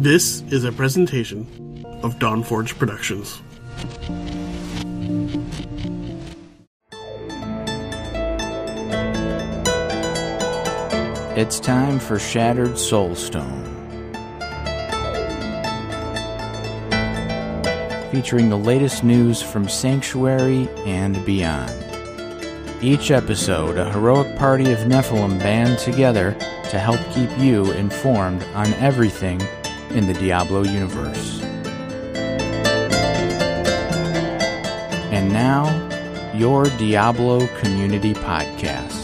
This is a presentation of Dawnforge Productions. It's time for Shattered Soulstone. Featuring the latest news from Sanctuary and beyond. Each episode, a heroic party of Nephilim band together to help keep you informed on everything in the Diablo universe. And now, your Diablo Community Podcast.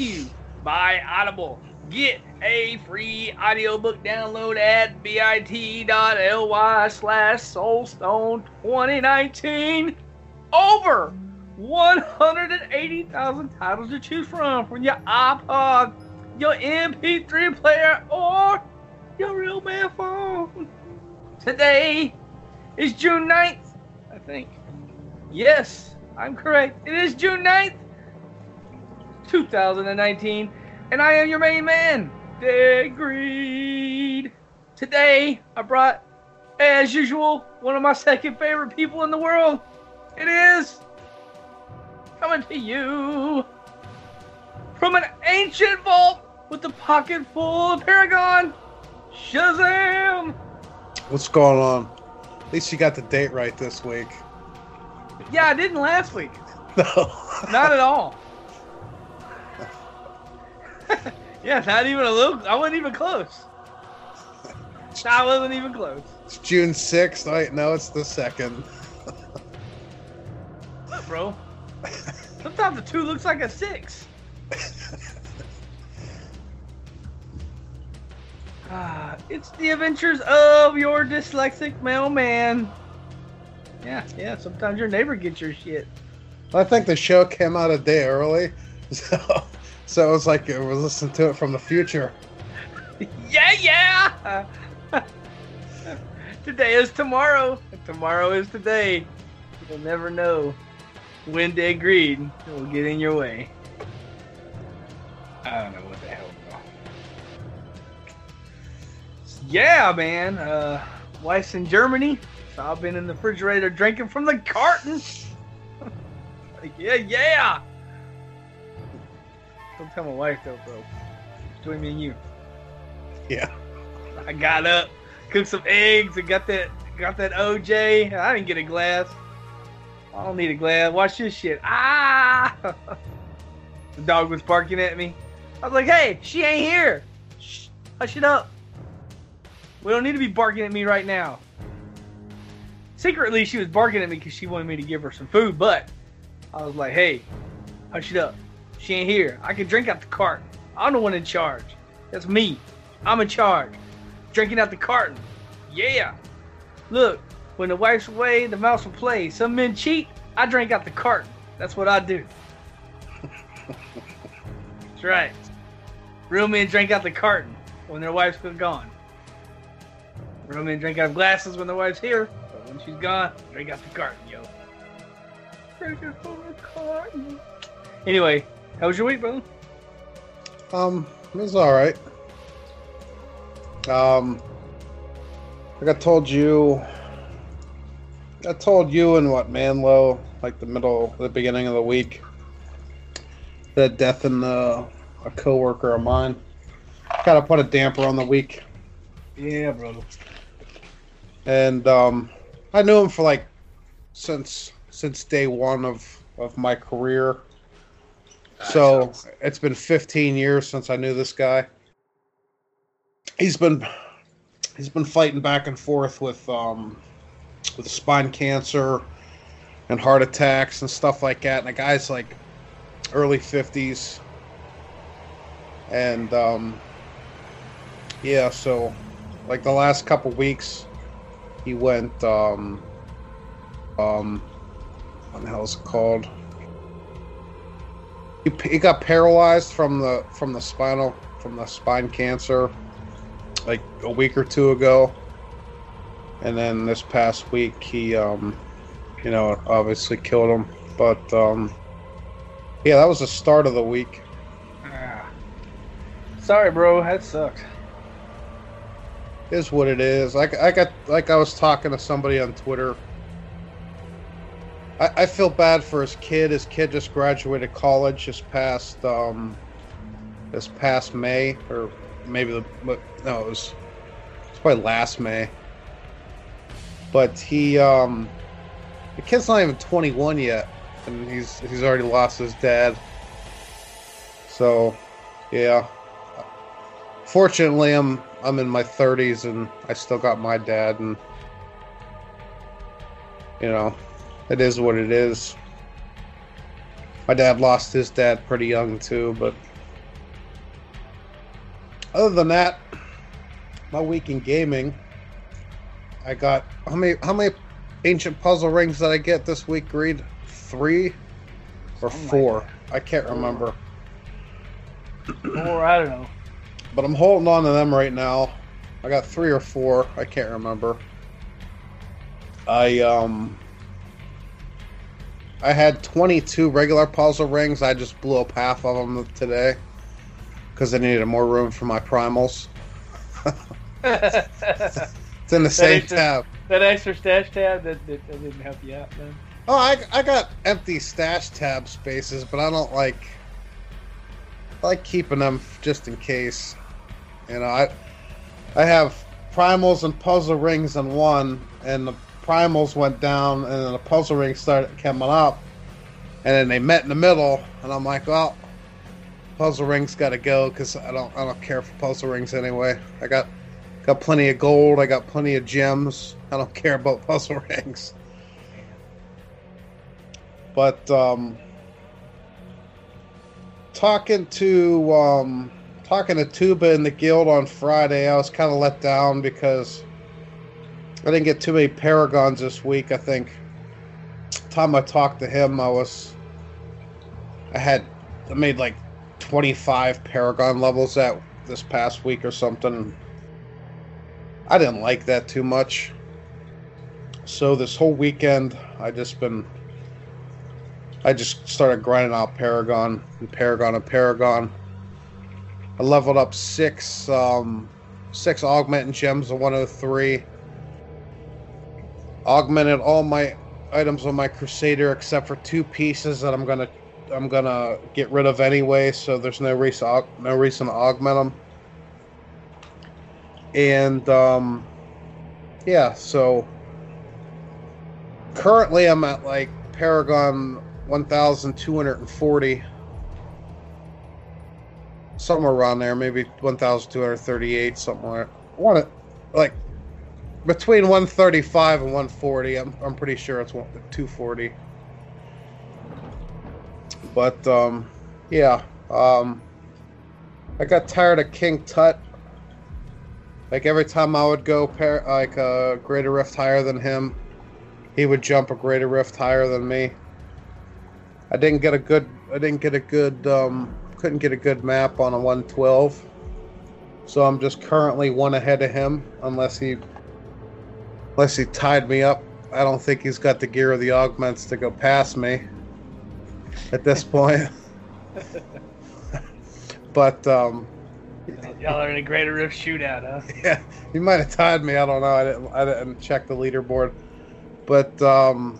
You by Audible. Get a free audiobook download at bit.ly slash soulstone 2019 over 180,000 titles to choose from from your iPod, your MP3 player, or your real man phone. Today is June 9th, I think. Yes, I'm correct. It is June 9th, 2019, and I am your main man, Dead Greed. Today, I brought, as usual, one of my second favorite people in the world. It is coming to you from an ancient vault with a pocket full of Paragon. Shazam! What's going on? At least you got the date right this week. Yeah, I didn't last week. No. Not at all. yeah, not even a little. I wasn't even close. I wasn't even close. it's June 6th. Wait, no, it's the 2nd. Look, bro. Sometimes a two looks like a six. Ah, it's the adventures of your dyslexic mailman. Yeah, yeah. Sometimes your neighbor gets your shit. I think the show came out a day early. So, so it was like I was listening to it from the future. Yeah, yeah. today is tomorrow. Tomorrow is today. You'll never know when Dead Greed will get in your way. I don't know what the hell. Yeah, man. Uh, wife's in Germany, so I've been in the refrigerator drinking from the carton. Like, yeah, yeah. Don't tell my wife though, bro. Between me and you. Yeah. I got up, cooked some eggs, and got that got that OJ. I didn't get a glass. I don't need a glass. Watch this shit. Ah! the dog was barking at me. I was like, "Hey, she ain't here. Shh, hush it up. We don't need to be barking at me right now." Secretly, she was barking at me because she wanted me to give her some food, but I was like, "Hey, hush it up. She ain't here. I can drink out the cart. I'm the one in charge. That's me. I'm in charge. Drinking out the carton. Yeah. Look, when the wife's away, the mouse will play. Some men cheat. I drink out the carton. That's what I do. That's right. Real men drink out the carton when their wife's gone. Real men drink out of glasses when their wife's here, but when she's gone, drink out the carton, yo. Drink from the carton. Anyway, how was your week, brother? Um, it was all right. Um, like I told you, I told you in what Manlow, like the middle, the beginning of the week, that death in the a coworker of mine kind of put a damper on the week. Yeah, brother. and um, I knew him for like since since day one of of my career. So it's been 15 years since I knew this guy. He's been he's been fighting back and forth with um, with spine cancer and heart attacks and stuff like that. And the guy's like early 50s. And um, yeah, so like the last couple weeks, he went um, um, what the hell is it called? He, got paralyzed from the from the spinal from the spine cancer like a week or two ago and then this past week he um you know obviously killed him but um yeah that was the start of the week Ah. Sorry, bro. That sucked. is what it is like i got like i was talking to somebody on twitter I, I feel bad for his kid. His kid just graduated college this past um this past may or maybe the no it was it's probably last may. But he um the kid's not even 21 yet and he's he's already lost his dad. So yeah. Fortunately i'm i'm in my 30s and i still got my dad and you know it is what it is my dad lost his dad pretty young too but other than that my week in gaming I got how many how many ancient puzzle rings did I get this week, Greed? Three or like four? I can't remember. Or I don't know. But I'm holding on to them right now. I got three or four. I can't remember. I um I had 22 regular puzzle rings. I just blew up half of them today because I needed more room for my primals. It's in the same extra- tab. That extra stash tab that, that, that didn't help you out, man. Oh, I, I got empty stash tab spaces, but I don't like I like keeping them just in case. You know, I I have primals and puzzle rings in one, and the primals went down, and then the puzzle rings started coming up, and then they met in the middle, and I'm like, well, puzzle rings got to go because I don't I don't care for puzzle rings anyway. I got got plenty of gold, I got plenty of gems. I don't care about puzzle rings. But um, talking to um, talking to Tuba in the guild on Friday, I was kind of let down because I didn't get too many paragons this week. I think time I talked to him, I was I had I made like 25 paragon levels that this past week or something. I didn't like that too much. So this whole weekend, I just been I just started grinding out Paragon and Paragon and Paragon. I leveled up six um, six augmenting gems of 103. Augmented all my items on my Crusader except for two pieces that I'm gonna I'm gonna get rid of anyway. So there's no reason no reason to augment them. And um, yeah, so currently I'm at like Paragon 1240 somewhere around there maybe 1238 somewhere I want it like between 135 and 140 I'm, I'm pretty sure it's 240 but um yeah um I got tired of King Tut like every time I would go par- like a greater rift higher than him he would jump a greater rift higher than me. I didn't get a good I didn't get a good um couldn't get a good map on a 112. So I'm just currently one ahead of him unless he unless he tied me up. I don't think he's got the gear or the augments to go past me at this point. but um Y'all are in a greater rift shootout, huh? yeah, he might have tied me. I don't know. I didn't. I didn't check the leaderboard, but um,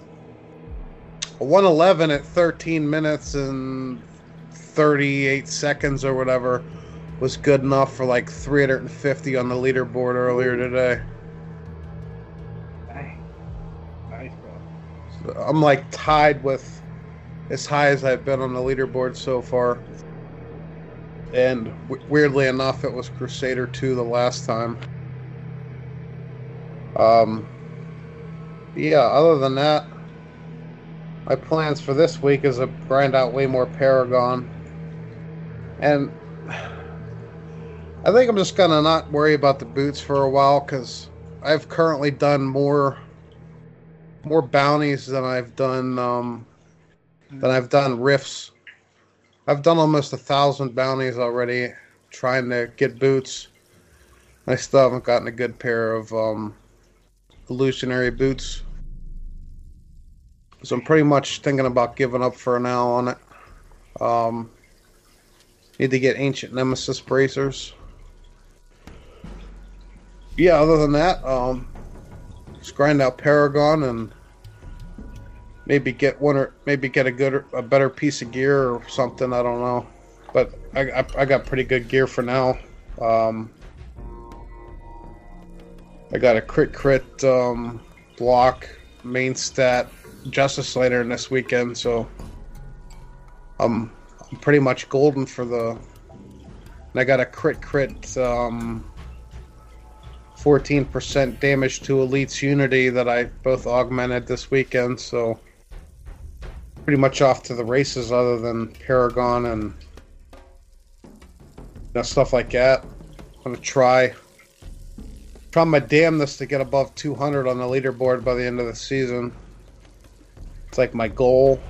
111 at 13 minutes and 38 seconds or whatever was good enough for like 350 on the leaderboard earlier today. I'm like tied with as high as I've been on the leaderboard so far. And w- weirdly enough, it was Crusader 2 the last time. Um, yeah, other than that, my plans for this week is to grind out way more Paragon. And I think I'm just gonna not worry about the boots for a while because I've currently done more more bounties than I've done um, than I've done rifts. I've done almost a thousand bounties already, trying to get boots. I still haven't gotten a good pair of um, illusionary boots. So I'm pretty much thinking about giving up for now on it. Um, need to get ancient nemesis bracers. Yeah, other than that, um, just grind out Paragon and maybe get one or maybe get a good a better piece of gear or something. I don't know, but I I, I got pretty good gear for now. Um, I got a crit crit um, block main stat Justice later this weekend, so I'm, I'm pretty much golden for the. And I got a crit crit um, 14% damage to Elite's Unity that I both augmented this weekend, so pretty much off to the races other than Paragon and you know, stuff like that. I'm gonna try try my damnedest to get above 200 on the leaderboard by the end of the season. It's like my goal.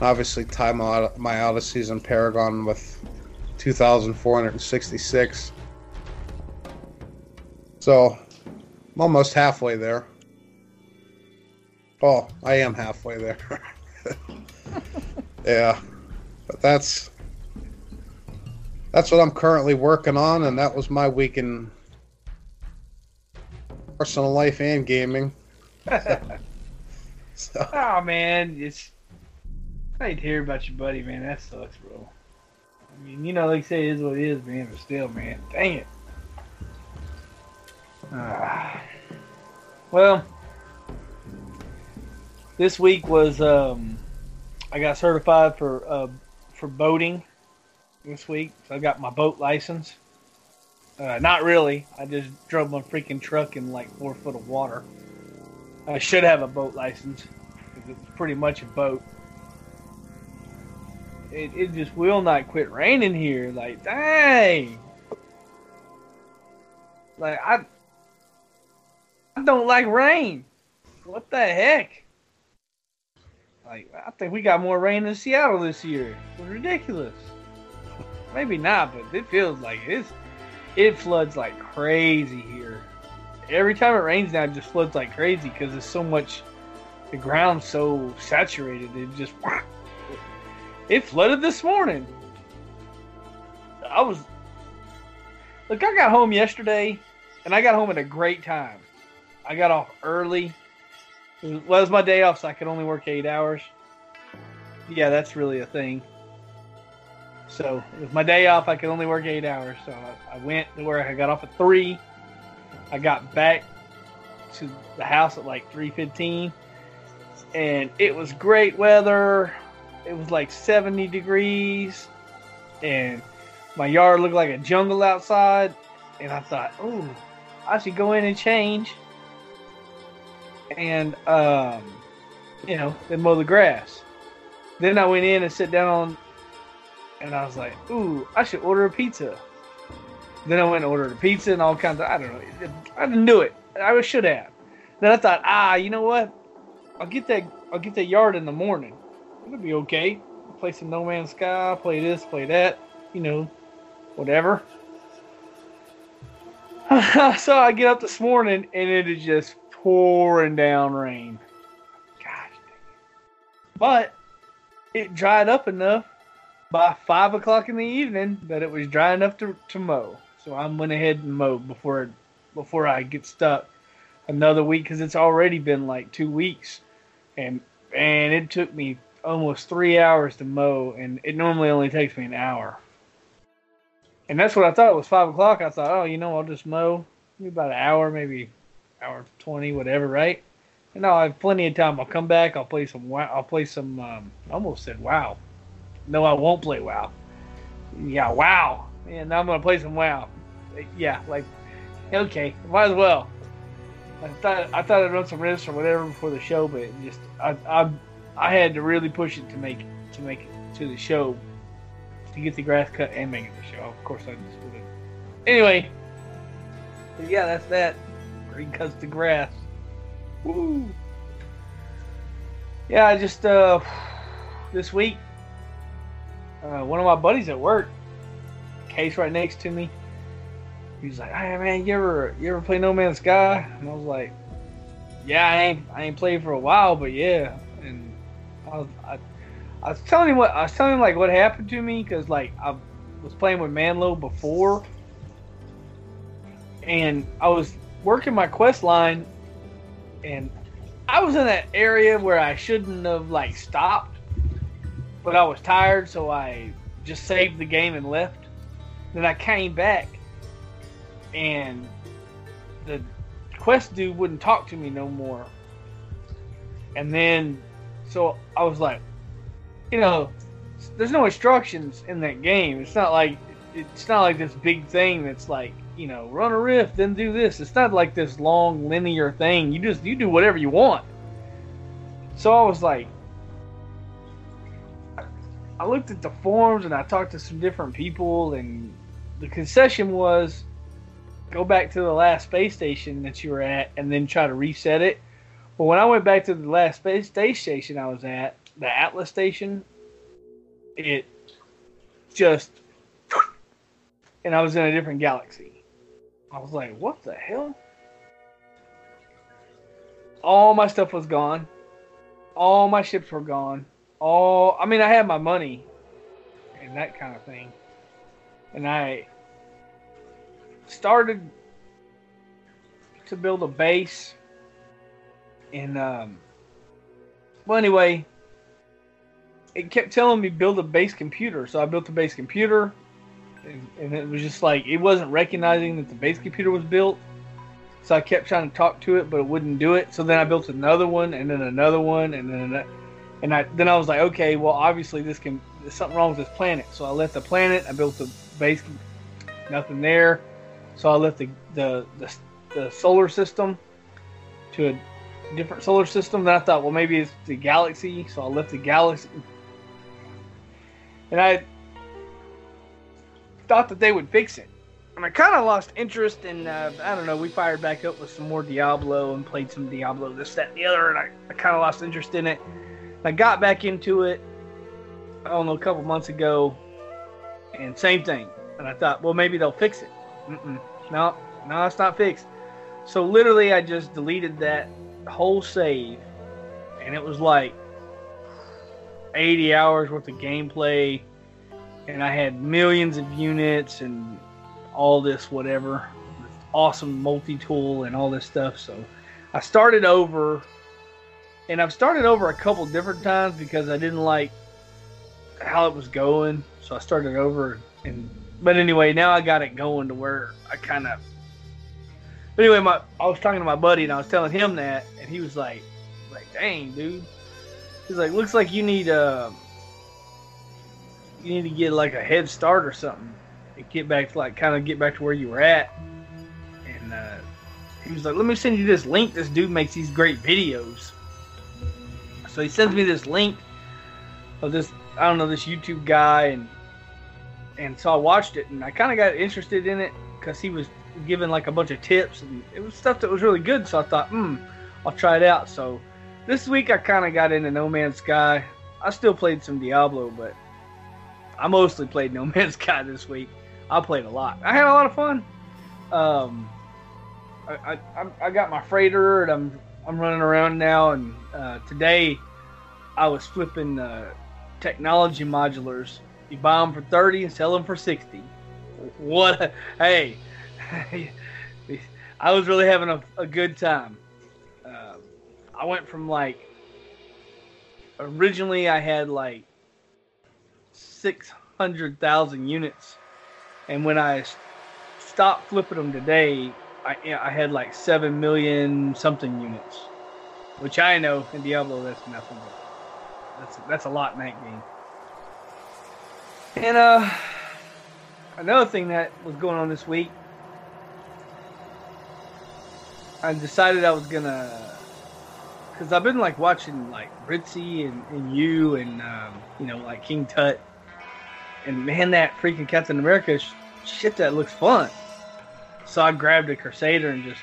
Obviously, tie my, my out of season Paragon with 2,466. So, I'm almost halfway there. Oh, I am halfway there. yeah. But that's that's what I'm currently working on and that was my week in personal life and gaming. so. Oh man, it's I hate to hear about your buddy, man. That sucks, bro. I mean, you know, like you say, it is what it is, man. But still, man, dang it. Ah. Well, this week was um, I got certified for uh, for boating this week, so I got my boat license. Uh, not really. I just drove my freaking truck in like four foot of water. I should have a boat license because it's pretty much a boat. It, it just will not quit raining here. Like, dang. Like, I, I don't like rain. What the heck? Like, I think we got more rain in Seattle this year. It's ridiculous. Maybe not, but it feels like it's it floods like crazy here. Every time it rains now, it just floods like crazy because there's so much. The ground's so saturated. It just it flooded this morning. I was look. I got home yesterday, and I got home at a great time. I got off early. It was, it was my day off, so I could only work eight hours. Yeah, that's really a thing. So with my day off, I could only work eight hours. So I, I went to work. I got off at three. I got back to the house at like three fifteen, and it was great weather. It was like seventy degrees, and my yard looked like a jungle outside. And I thought, oh, I should go in and change, and um, you know, then mow the grass. Then I went in and sit down and I was like, ooh, I should order a pizza. Then I went and ordered a pizza and all kinds of, I don't know. I didn't do it. I should have. Then I thought, ah, you know what? I'll get that. I'll get that yard in the morning. It'll be okay. Play some No Man's Sky. Play this. Play that. You know, whatever. so I get up this morning and it is just pouring down rain. Gosh, dang it. but it dried up enough by five o'clock in the evening that it was dry enough to, to mow. So I went ahead and mowed before before I get stuck another week because it's already been like two weeks, and and it took me almost three hours to mow, and it normally only takes me an hour. And that's what I thought. It was five o'clock. I thought, oh, you know, I'll just mow maybe about an hour, maybe hour twenty, whatever, right? And I'll have plenty of time. I'll come back. I'll play some. Wow. I'll play some. Um, almost said wow. No, I won't play WoW. Yeah, WoW. And now I'm gonna play some WoW. Yeah, like, okay, might as well. I thought I thought I'd run some risks or whatever before the show, but just I I I had to really push it to make to make it to the show to get the grass cut and make it the show. Of course, I just would. Anyway, yeah, that's that. He cuts the grass. Woo. Yeah, I just uh this week uh, one of my buddies at work, case right next to me. He was like, "Hey man, you ever you ever play No Man's Sky?" And I was like, "Yeah, I ain't I ain't played for a while, but yeah." And I was I, I was telling him what I was telling him like what happened to me because like I was playing with Manlo before, and I was working my quest line, and I was in that area where I shouldn't have like stopped, but I was tired, so I just saved the game and left. Then I came back, and the quest dude wouldn't talk to me no more. And then, so I was like, you know, there's no instructions in that game. It's not like it's not like this big thing that's like you know run a rift then do this. It's not like this long linear thing. You just you do whatever you want. So I was like, I looked at the forums and I talked to some different people, and the concession was go back to the last space station that you were at and then try to reset it. But when I went back to the last space station I was at, the Atlas station, it just and I was in a different galaxy. I was like, what the hell? All my stuff was gone. All my ships were gone. All I mean I had my money and that kind of thing. And I started to build a base and um well anyway it kept telling me build a base computer so i built a base computer and, and it was just like it wasn't recognizing that the base computer was built so i kept trying to talk to it but it wouldn't do it so then i built another one and then another one and then another, and i then i was like okay well obviously this can there's something wrong with this planet so i left the planet i built the base nothing there so I left the, the, the, the solar system to a different solar system. Then I thought, well, maybe it's the galaxy. So I left the galaxy. And I thought that they would fix it. And I kind of lost interest in, uh, I don't know, we fired back up with some more Diablo and played some Diablo, this, that, and the other. And I, I kind of lost interest in it. I got back into it, I don't know, a couple months ago. And same thing. And I thought, well, maybe they'll fix it. Mm-mm. No, no, it's not fixed. So literally, I just deleted that whole save, and it was like 80 hours worth of gameplay, and I had millions of units and all this whatever, awesome multi-tool and all this stuff. So I started over, and I've started over a couple different times because I didn't like how it was going. So I started over and but anyway, now I got it going to where I kind of. But anyway, my I was talking to my buddy and I was telling him that, and he was like, "Like, dang, dude." He's like, "Looks like you need uh, you need to get like a head start or something, and get back to like kind of get back to where you were at." And uh, he was like, "Let me send you this link. This dude makes these great videos." So he sends me this link of this I don't know this YouTube guy and and so I watched it and I kind of got interested in it because he was giving like a bunch of tips and it was stuff that was really good. So I thought, hmm, I'll try it out. So this week I kind of got into No Man's Sky. I still played some Diablo, but I mostly played No Man's Sky this week. I played a lot. I had a lot of fun. Um, I, I, I got my freighter and I'm I'm running around now. And uh, today I was flipping uh, technology modulars you buy them for 30 and sell them for 60. What? Hey, I was really having a, a good time. Uh, I went from like, originally I had like 600,000 units. And when I stopped flipping them today, I, I had like 7 million something units. Which I know in Diablo that's nothing. That's, that's a lot in that game. And uh, another thing that was going on this week, I decided I was gonna, because I've been like watching like Ritzy and, and you and um, you know like King Tut, and man, that freaking Captain America sh- shit that looks fun. So I grabbed a Crusader and just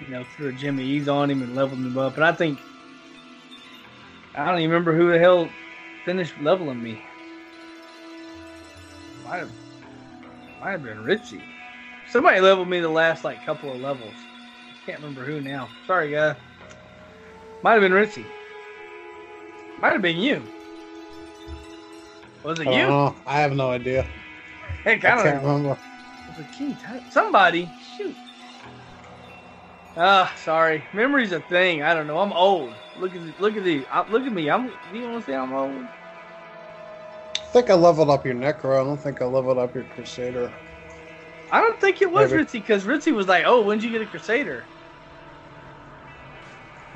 you know threw a Jimmy Ease on him and leveled him up. And I think I don't even remember who the hell finished leveling me. Might have might have been Ritzy. Somebody leveled me the last like couple of levels. Can't remember who now. Sorry, guy. Might have been Ritzy. Might have been you. Was it I you? don't know. I have no idea. Heck, I I can't know. remember. Was it King Tut? Somebody. Shoot. Ah, sorry. Memory's a thing. I don't know. I'm old. Look at look at the uh, look at me. I'm. You want to say I'm old? I think I leveled up your Necro. I don't think I leveled up your Crusader. I don't think it was Maybe. Ritzy because Ritzy was like, "Oh, when'd you get a Crusader?"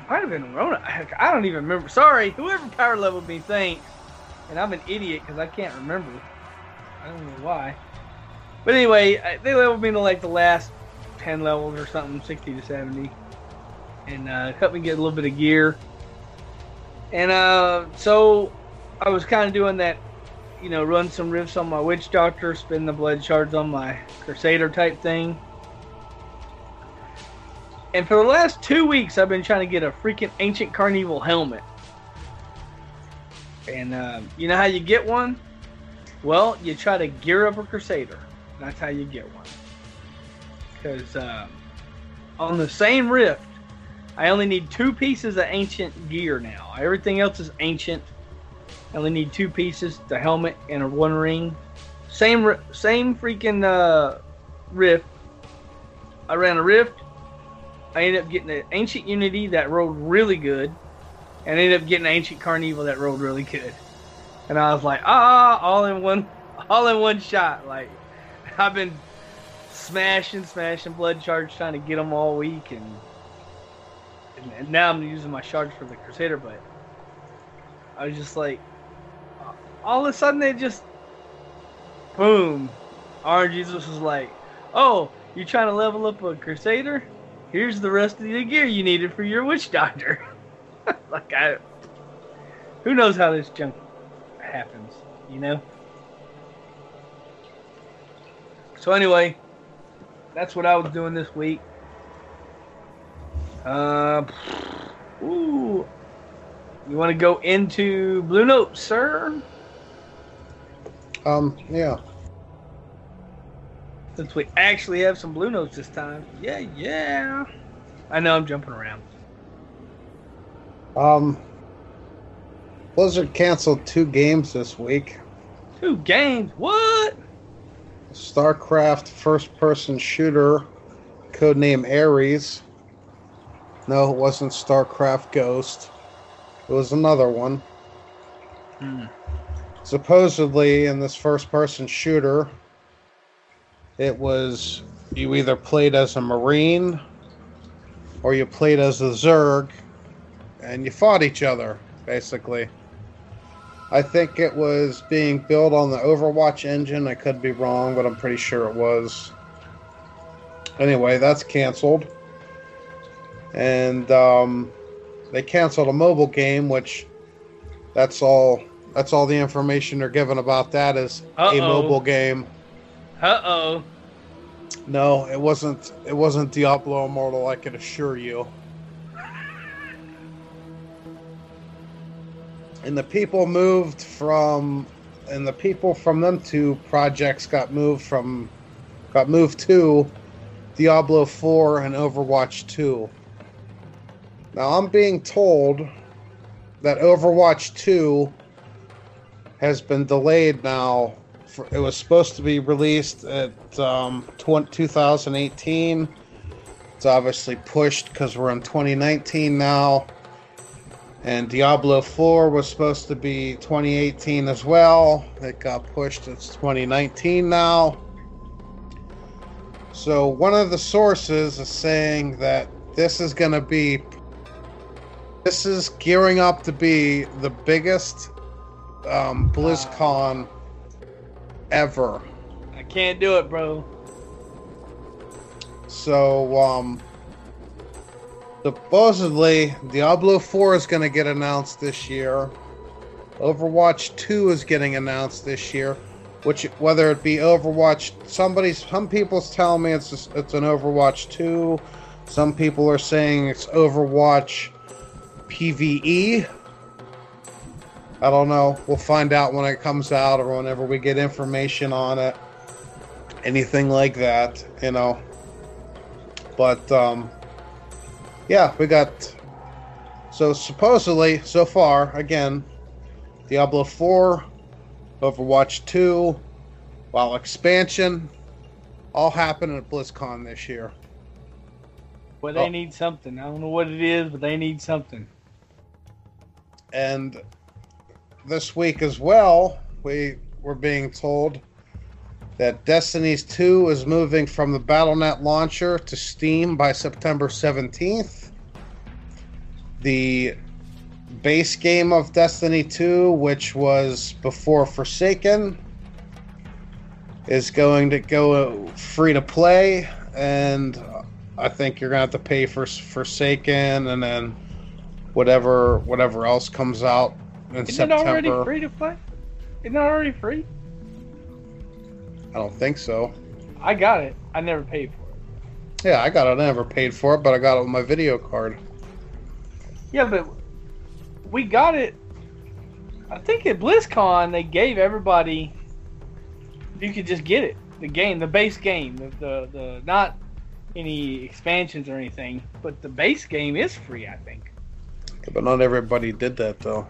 Might have been Rona. I don't even remember. Sorry, whoever power leveled me, thanks. And I'm an idiot because I can't remember. I don't know why. But anyway, they leveled me to like the last ten levels or something, sixty to seventy, and uh, helped me get a little bit of gear. And uh, so I was kind of doing that you know, run some rifts on my witch doctor, spin the blood shards on my crusader type thing. And for the last two weeks, I've been trying to get a freaking ancient Carnevil helmet. And um, you know how you get one? Well, you try to gear up a crusader. That's how you get one. Because um, on the same rift, I only need two pieces of ancient gear now. Everything else is ancient. I only need two pieces: the helmet and a one ring. Same, same freaking uh, rift. I ran a rift. I ended up getting an ancient unity that rolled really good, and ended up getting ancient Carnevil that rolled really good. And I was like, ah, all in one, all in one shot. Like I've been smashing, smashing blood shards, trying to get them all week, and and, now I'm using my shards for the crusader, but I was just like, all of a sudden they just, boom, Orange Jesus was like, oh, you're trying to level up a crusader? Here's the rest of the gear you needed for your witch doctor. like I, who knows how this junk happens, you know? So anyway, that's what I was doing this week. Uh, ooh, you want to go into Blue Note, sir? Um, yeah. Since we actually have some Blue Notes this time. Yeah, yeah. I know I'm jumping around. Um, Blizzard canceled two games this week. Two games. What? StarCraft first person shooter, codename Ares. No, it wasn't StarCraft Ghost. It was another one. Hmm. Supposedly, in this first person shooter, it was you either played as a Marine or you played as a Zerg and you fought each other, basically. I think it was being built on the Overwatch engine. I could be wrong, but I'm pretty sure it was. Anyway, that's canceled. And um, they canceled a mobile game, which that's all. That's all the information they're given about that is a Uh-oh. mobile game. Uh oh. No, it wasn't. It wasn't Diablo Immortal. I can assure you. And the people moved from, and the people from them two projects got moved from, got moved to Diablo 4 and Overwatch 2. Now I'm being told that Overwatch 2 has been delayed now. For, it was supposed to be released at um, 2018. It's obviously pushed because we're in 2019 now. And Diablo 4 was supposed to be 2018 as well. It got pushed. It's 2019 now. So one of the sources is saying that this is going to be this is gearing up to be the biggest um, BlizzCon ever. I can't do it, bro. So um, Supposedly, Diablo 4 is going to get announced this year. Overwatch 2 is getting announced this year. Which, whether it be Overwatch, somebody, some people's telling me it's it's an Overwatch 2. Some people are saying it's Overwatch PVE. I don't know. We'll find out when it comes out or whenever we get information on it. Anything like that, you know. But um yeah, we got so supposedly so far again Diablo 4, Overwatch 2, WoW expansion all happened at BlizzCon this year. Well, they Oh. need something. I don't know what it is, but they need something. And this week as well, we were being told that Destiny's 2 is moving from the Battle.net launcher to Steam by September 17th. The base game of Destiny 2, which was before Forsaken, is going to go free to play, and I think you're going to have to pay for Forsaken and then whatever whatever else comes out in September. Isn't it already free to play? Isn't it already free? I don't think so. I got it. I never paid for it. Yeah, I got it. I never paid for it, but I got it with my video card. Yeah, but we got it. I think at BlizzCon they gave everybody. You could just get it, the game, the base game, the the, the not any expansions or anything, but the base game is free. I think. But not everybody did that though.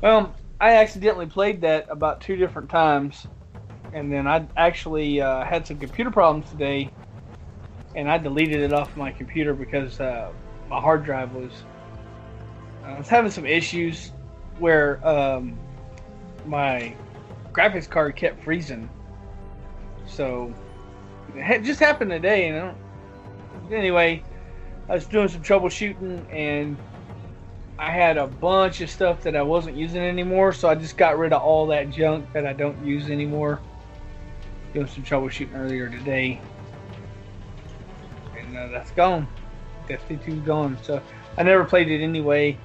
Well, I accidentally played that about two different times, and then I actually uh, had some computer problems today, and I deleted it off my computer because uh, my hard drive was. I was having some issues where um, my graphics card kept freezing. So it just happened today, and I don't, anyway, I was doing some troubleshooting and I had a bunch of stuff that I wasn't using anymore, so I just got rid of all that junk that I don't use anymore. Doing some troubleshooting earlier today, and uh, that's gone. Destiny 2's gone. So I never played it anyway.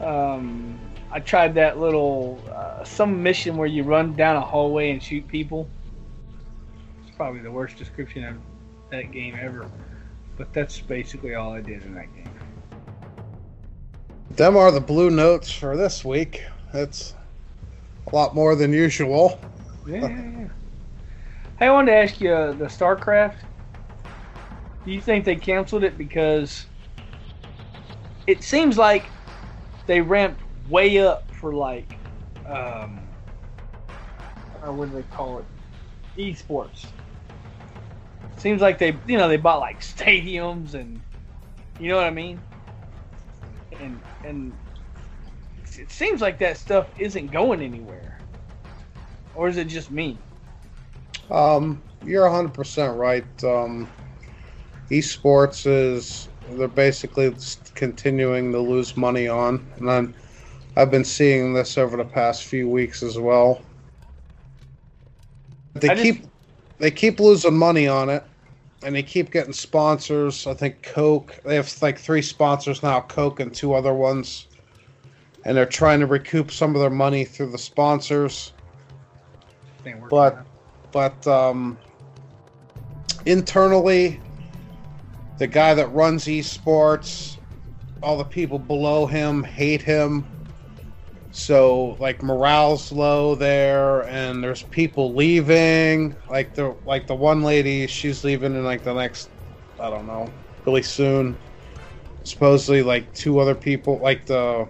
Um, I tried that little uh, some mission where you run down a hallway and shoot people. It's probably the worst description of that game ever, but that's basically all I did in that game. Them are the blue notes for this week. It's a lot more than usual. Yeah, yeah. Hey, I wanted to ask you uh, the StarCraft. Do you think they canceled it because it seems like they ramped way up for like, um, or what do they call it, esports? Seems like they, you know, they bought like stadiums and, you know what I mean? And and it seems like that stuff isn't going anywhere, or is it just me? Um, you're 100% right. Um, esports is they're basically continuing to lose money on, and I'm, I've been seeing this over the past few weeks as well. They just- keep they keep losing money on it, and they keep getting sponsors. I think Coke. They have like three sponsors now: Coke and two other ones, and they're trying to recoup some of their money through the sponsors but but um, internally, the guy that runs esports, all the people below him hate him. So like morale's low there, and there's people leaving. Like the like the one lady, she's leaving in like the next, I don't know, really soon. Supposedly, like two other people, like the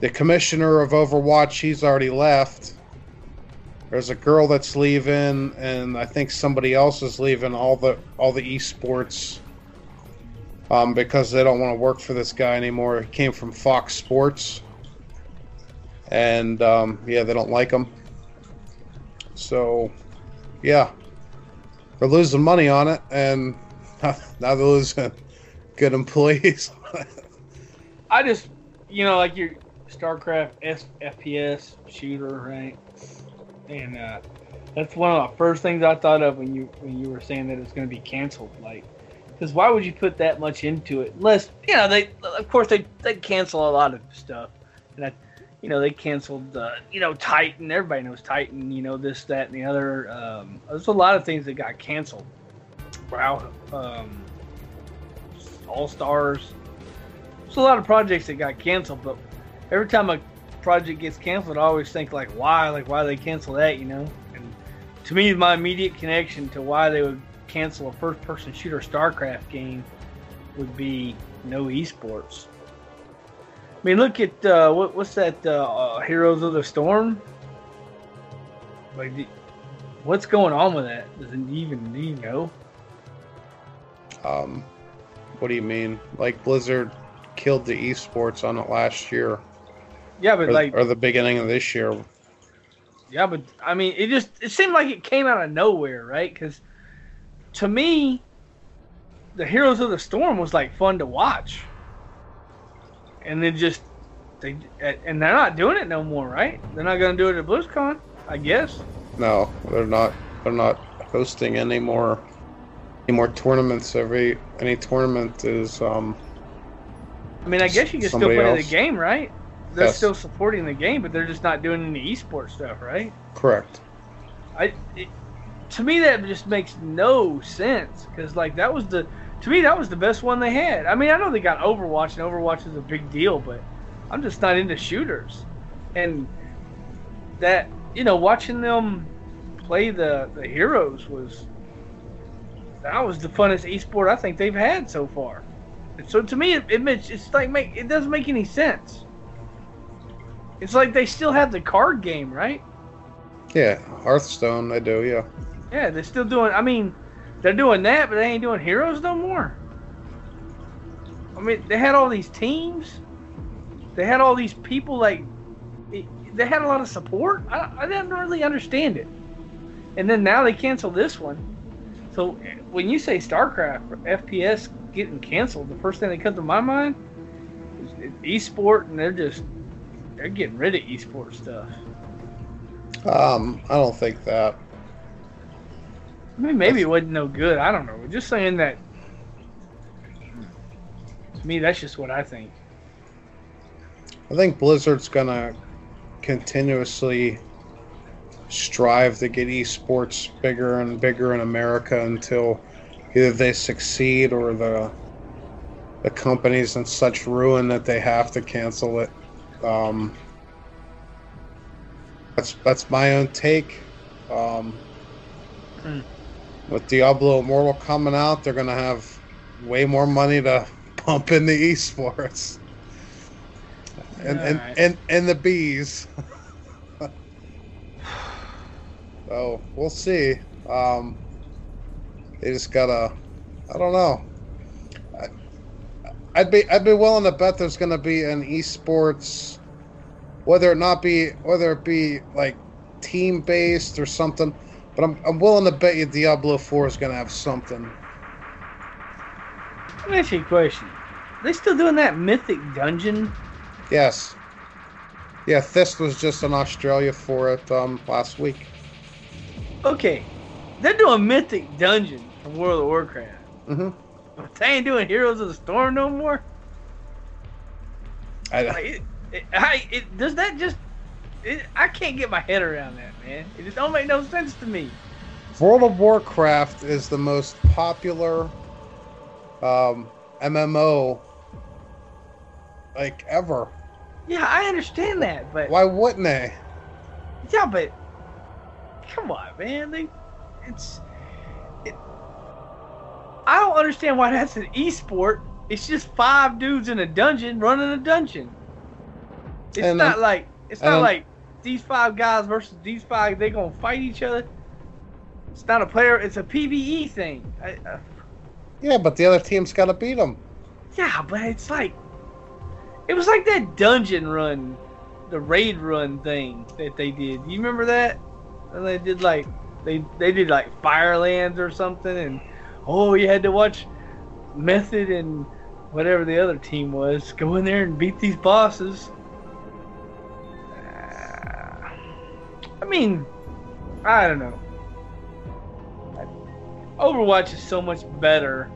the commissioner of Overwatch, he's already left. There's a girl that's leaving, and I think somebody else is leaving all the all the esports um, because they don't want to work for this guy anymore. He came from Fox Sports, and um, yeah, they don't like them. So, yeah, they're losing money on it, and now they're losing good employees. I just, you know, like your StarCraft S- FPS shooter, right? And uh, that's one of the first things I thought of when you when you were saying that it's going to be canceled. Like, Because why would you put that much into it? Unless you know they, of course they they cancel a lot of stuff, and I, you know they canceled uh, you know Titan. Everybody knows Titan. You know this, that, and the other. Um, there's a lot of things that got canceled. Wow, um, All Stars. There's a lot of projects that got canceled, but every time a project gets canceled, I always think like, why? Like, why they cancel that? You know? And to me, my immediate connection to why they would cancel a first-person shooter StarCraft game would be no esports. I mean, look at uh, what, what's that? Uh, uh, Heroes of the Storm. Like, what's going on with that? Does it even do you know? Um, what do you mean? Like Blizzard killed the esports on it last year, Yeah, but or, like, or the beginning of this year. Yeah, but I mean, it just it seemed like it came out of nowhere, right? Because to me, the Heroes of the Storm was like fun to watch, and then just they and they're not doing it no more, right? They're not going to do it at BlizzCon, I guess. No, they're not. They're not hosting any more any more tournaments. Every any tournament is um I mean, I guess you can still play else? the game, right? They're Yes. still supporting the game, but they're just not doing any esports stuff, right? correct. I it, to me that just makes no sense because like that was the to me that was the best one they had. I mean I know they got Overwatch and Overwatch is a big deal, but I'm just not into shooters, and that you know watching them play the the heroes was that was the funnest esport I think they've had so far. And so to me it, it makes it's like make it doesn't make any sense. It's like they still have the card game, right? Yeah, Hearthstone. They do. Yeah. Yeah, they're still doing. I mean, they're doing that, but they ain't doing heroes no more. I mean, they had all these teams. They had all these people. Like, they had a lot of support. I, I didn't really understand it. And then now they cancel this one. So when you say StarCraft or FPS getting canceled, the first thing that comes to my mind is esport, and they're just they're getting rid of esport stuff. Um, I don't think that. I mean, maybe it wasn't no good. I don't know. Just saying that. To me, that's just what I think. I think Blizzard's gonna continuously strive to get esports bigger and bigger in America until either they succeed or the the company's in such ruin that they have to cancel it. Um, that's that's my own take. Um, Hmm. With Diablo Immortal coming out, they're gonna have way more money to pump in the esports and and, and and the bees. so we'll see. Um, they just gotta. I don't know. I, I'd be I'd be willing to bet there's gonna be an esports, whether it not be whether it be like team based or something. But I'm I'm willing to bet you Diablo Four is gonna have something. Let me ask you a question. Are They still doing that mythic dungeon? Yes. Yeah, Thist was just in Australia for it um, last week. Okay, they're doing mythic dungeon from World of Warcraft. Mm-hmm. But they ain't doing Heroes of the Storm no more. I, Like, it, it, I, it, does that just? It, I can't get my head around that, man. It just don't make no sense to me. World of Warcraft is the most popular um, MMO like ever. Yeah, I understand that, but Why wouldn't they? Yeah, but come on, man. They, it's, it, I don't understand why that's an e-sport. It's just five dudes in a dungeon running a dungeon. It's And, not um, like it's not and- like these five guys versus these five. They gonna fight each other. It's not a player. It's a PVE thing. I, uh, Yeah, but the other team's got to beat them. yeah, but it's like it was like that dungeon run, the raid run thing that they did. You remember that? And they did like they they did like Firelands or something, and oh, you had to watch Method and whatever the other team was go in there and beat these bosses. Mean, I don't know. Overwatch is so much better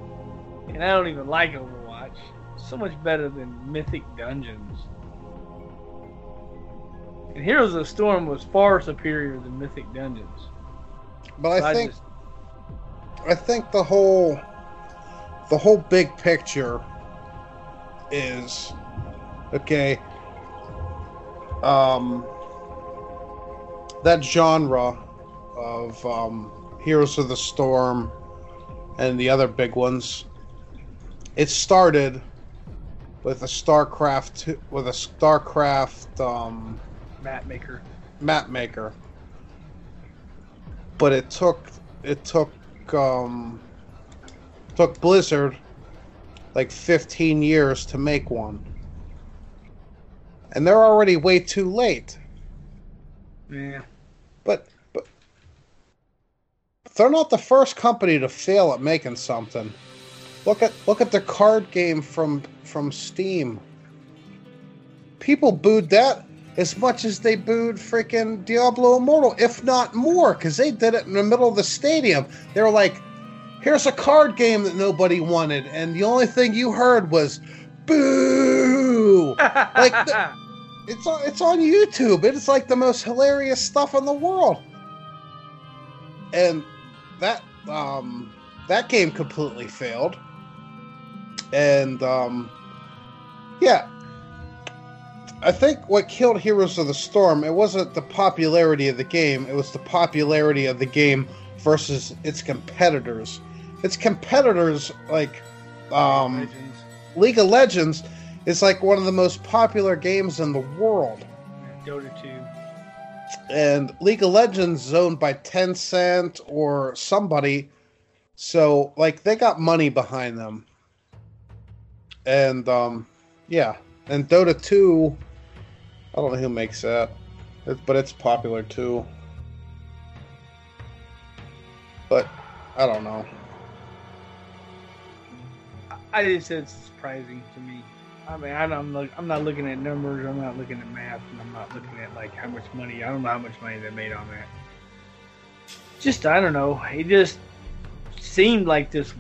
and I don't even like Overwatch. So much better than Mythic Dungeons. And Heroes of the Storm was far superior than Mythic Dungeons. But So I think just- I think the whole the whole big picture is okay. Um, that genre of um, Heroes of the Storm and the other big ones. It started with a StarCraft with a StarCraft um, map maker. map maker. But it took it took um took Blizzard like 15 years to make one. And they're already way too late. Yeah. But but they're not the first company to fail at making something. Look at look at the card game from from Steam. People booed that as much as they booed freaking Diablo Immortal, if not more, because they did it in the middle of the stadium. They were like, "Here's a card game that nobody wanted," and the only thing you heard was "boo." Like the- It's on it's on YouTube. It's like the most hilarious stuff in the world. And that um that game completely failed. And um yeah. I think what killed Heroes of the Storm, it wasn't the popularity of the game, it was the popularity of the game versus its competitors. Its competitors like um Legends. League of Legends is like one of the most popular games in the world. Dota 2. And League of Legends is owned by Tencent or somebody. So like they got money behind them. And um yeah. And Dota 2 I don't know who makes that. But it's popular too. But I don't know. I just said it's surprising to me. I mean, I don't look. I'm not looking at numbers. I'm not looking at math, and I'm not looking at like how much money. I don't know how much money they made on that. Just I don't know. It just seemed like this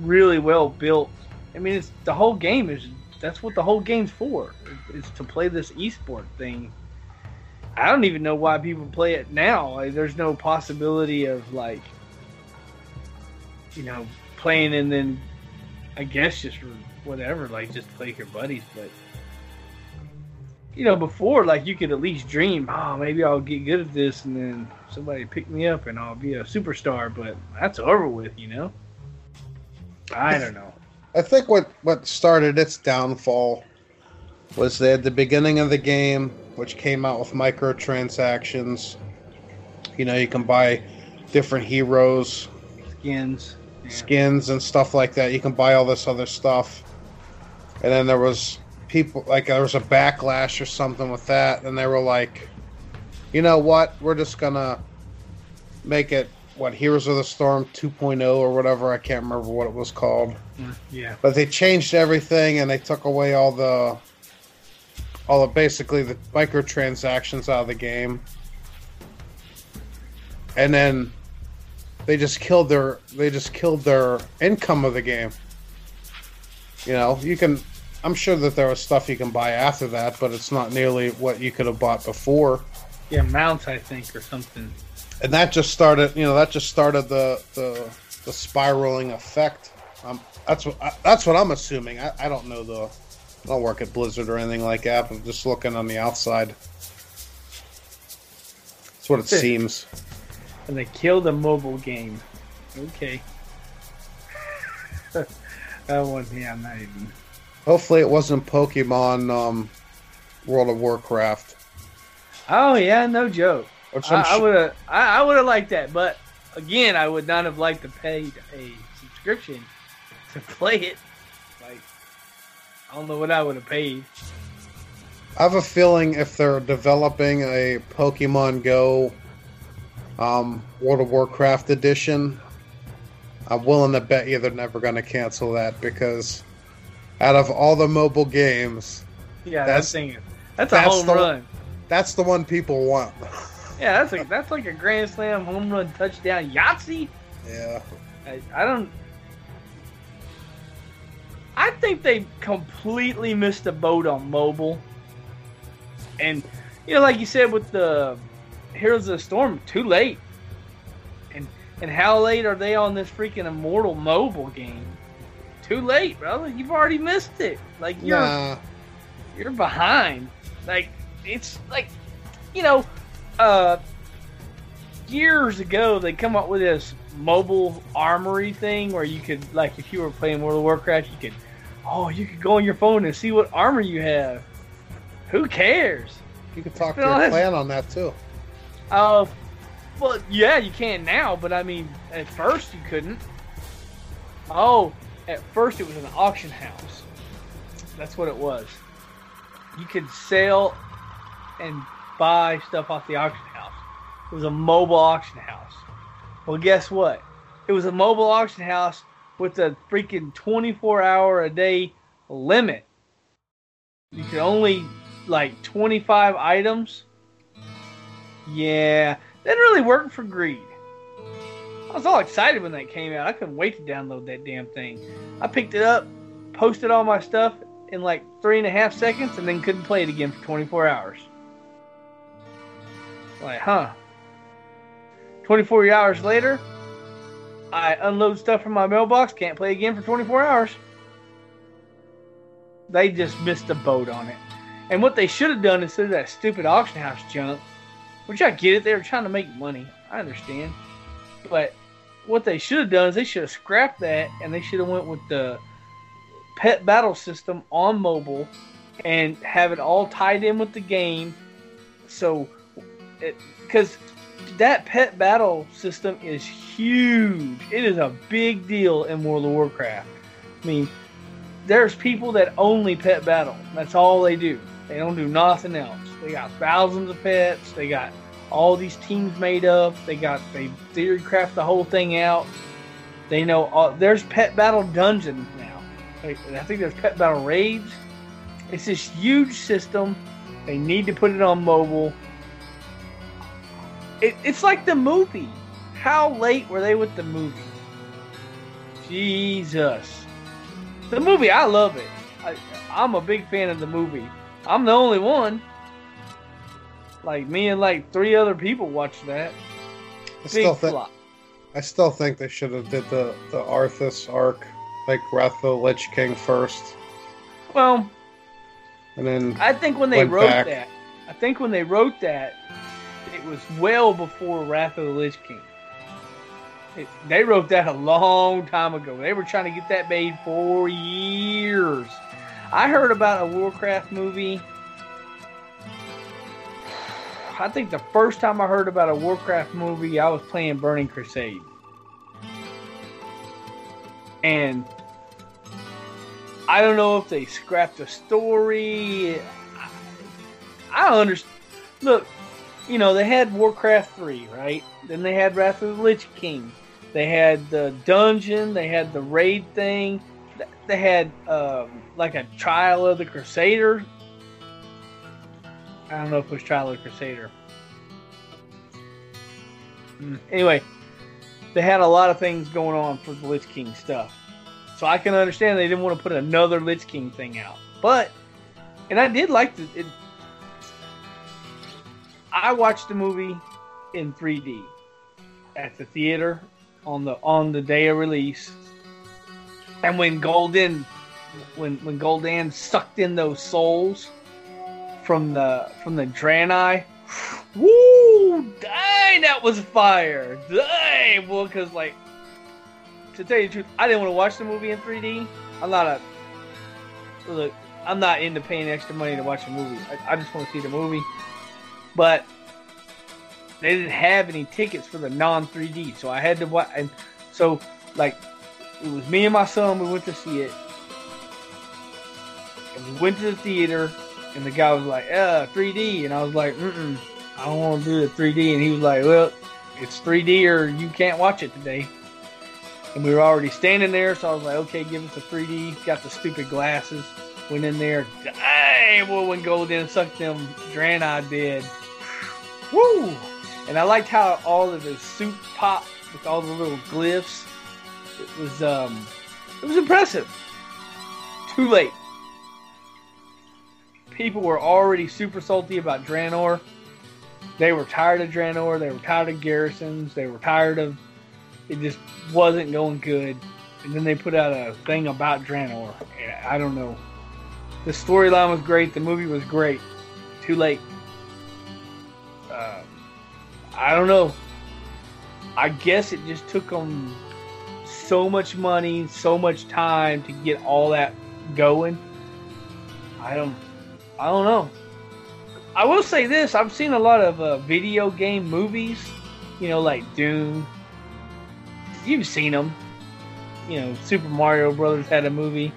really well built. I mean, it's the whole game is. That's what the whole game's for. It's to play this esport thing. I don't even know why people play it now. Like, there's no possibility of like, you know, playing and then I guess just whatever, like just play with your buddies. But you know, before like you could at least dream, oh, maybe I'll get good at this, and then somebody pick me up, and I'll be a superstar. But that's over with, you know. I don't know. I think what what started its downfall was they had the beginning of the game, which came out with microtransactions. You know, you can buy different heroes, Skins. Yeah. skins, and stuff like that. You can buy all this other stuff. And then there was people like there was a backlash or something with that, and they were like, you know what? We're just gonna make it what Heroes of the Storm 2.0 or whatever. I can't remember what it was called. Yeah. But they changed everything and they took away all the all the basically the microtransactions out of the game. And then they just killed their they just killed their income of the game. You know, you can I'm sure that there was stuff you can buy after that, but it's not nearly what you could have bought before. Yeah, mounts, I think, or something. And that just started, you know, that just started the the, the spiraling effect. Um, that's what I, that's what I'm assuming. I, I don't know the I don't work at Blizzard or anything like that. I'm just looking on the outside. That's what it seems. And they killed a mobile game. Okay. that one, yeah, I'm not even. Hopefully, it wasn't Pokemon um, World of Warcraft. Oh yeah, no joke. I, would have, I, I would have liked that, but again, I would not have liked to pay a subscription to play it. Like, I don't know what I would have paid. I have a feeling if they're developing a Pokemon Go um, World of Warcraft edition, I'm willing to bet you they're never going to cancel that because out of all the mobile games, Yeah, That's- that's. That's a home the- run. that's the one people want. Yeah, that's like that's like a grand slam home run touchdown Yahtzee. yeah. I, I don't. I think they completely missed the boat on mobile. And you know, like you said with the Heroes of the Storm, too late. And and how late are they on this freaking Immortal mobile game? Too late, brother. You've already missed it. Like you're Nah. you're behind. Like it's like you know, uh years ago they come up with this mobile armory thing where you could like if you were playing World of Warcraft you could oh you could go on your phone and see what armor you have. Who cares? You could talk to your clan on that too. Uh well yeah you can now, but I mean at first you couldn't. Oh, at first it was an auction house. That's what it was. You could sell and buy stuff off the auction house. It was a mobile auction house. Well, guess what? It was a mobile auction house with a freaking 24 hour a day limit. You could only like 25 items. Yeah, that really worked for Greed. I was all excited when that came out. I couldn't wait to download that damn thing. I picked it up, posted all my stuff in like three and a half seconds, and then couldn't play it again for 24 hours. Like, huh? 24 hours later, I unload stuff from my mailbox, can't play again for 24 hours. They just missed the boat on it. And what they should have done instead of that stupid auction house junk, which I get it, they were trying to make money. I understand. But what they should have done is they should have scrapped that and they should have went with the pet battle system on mobile and have it all tied in with the game. So, because that pet battle system is huge. It is a big deal in World of Warcraft. I mean, there's people that only pet battle. That's all they do. They don't do nothing else. They got thousands of pets. They got all these teams made up. They got they theory craft the whole thing out. They know all, there's pet battle dungeons now. I think there's pet battle raids. It's this huge system. They need to put it on mobile. It, it's like the movie. How late were they with the movie? Jesus. The movie, I love it. I, I'm a big fan of the movie. I'm the only one. Like me and like three other people watched that. I Big still think flop. I still think they should have did the the Arthas arc, like Wrath of the Lich King first, Well, and then I think when they wrote back. that, I think when they wrote that, it was well before Wrath of the Lich King. It, they wrote that a long time ago. They were trying to get that made for years. I heard about a Warcraft movie. I think the first time I heard about a Warcraft movie, I was playing Burning Crusade. And I don't know if they scrapped the story. I, I understand. Look, you know, they had Warcraft 3, right? Then they had Wrath of the Lich King. They had the dungeon. They had the raid thing. They had um, like a Trial of the Crusader. I don't know if it was Trial of Crusader. Mm, Anyway, they had a lot of things going on for the Lich King stuff. So I can understand they didn't want to put another Lich King thing out. But, and I did like the. It, I watched the movie in 3D at the theater on the on the day of release. And when Gul'dan, when when Gul'dan sucked in those souls from the from the Draenei, woo, dang, that was fire, dang, well, because like to tell you the truth, I didn't want to watch the movie in 3D. I'm not a look. I'm not into paying extra money to watch a movie. I, I just want to see the movie. But they didn't have any tickets for the non 3D, so I had to watch. And so, like, it was me and my son. We went to see it, and we went to the theater. And the guy was like, "Uh, 3D," and I was like, "Mm, I don't want to do the 3D." And he was like, "Well, it's 3D or you can't watch it today." And we were already standing there, so I was like, "Okay, give us the 3D." Got the stupid glasses. Went in there. Dang, boy, when Gul'dan sucked them Draenei did. Woo! And I liked how all of the suit popped with all the little glyphs. It was um, it was impressive. Too late. People were already super salty about Draenor. They were tired of Draenor. They were tired of garrisons. They were tired of it. Just wasn't going good. And then they put out a thing about Draenor. I don't know. The storyline was great. The movie was great. Too late. Um, I don't know. I guess it just took them so much money, so much time to get all that going. I don't, I don't know. I will say this: I've seen a lot of uh, video game movies. You know, like Doom. You've seen them. You know, Super Mario Brothers had a movie.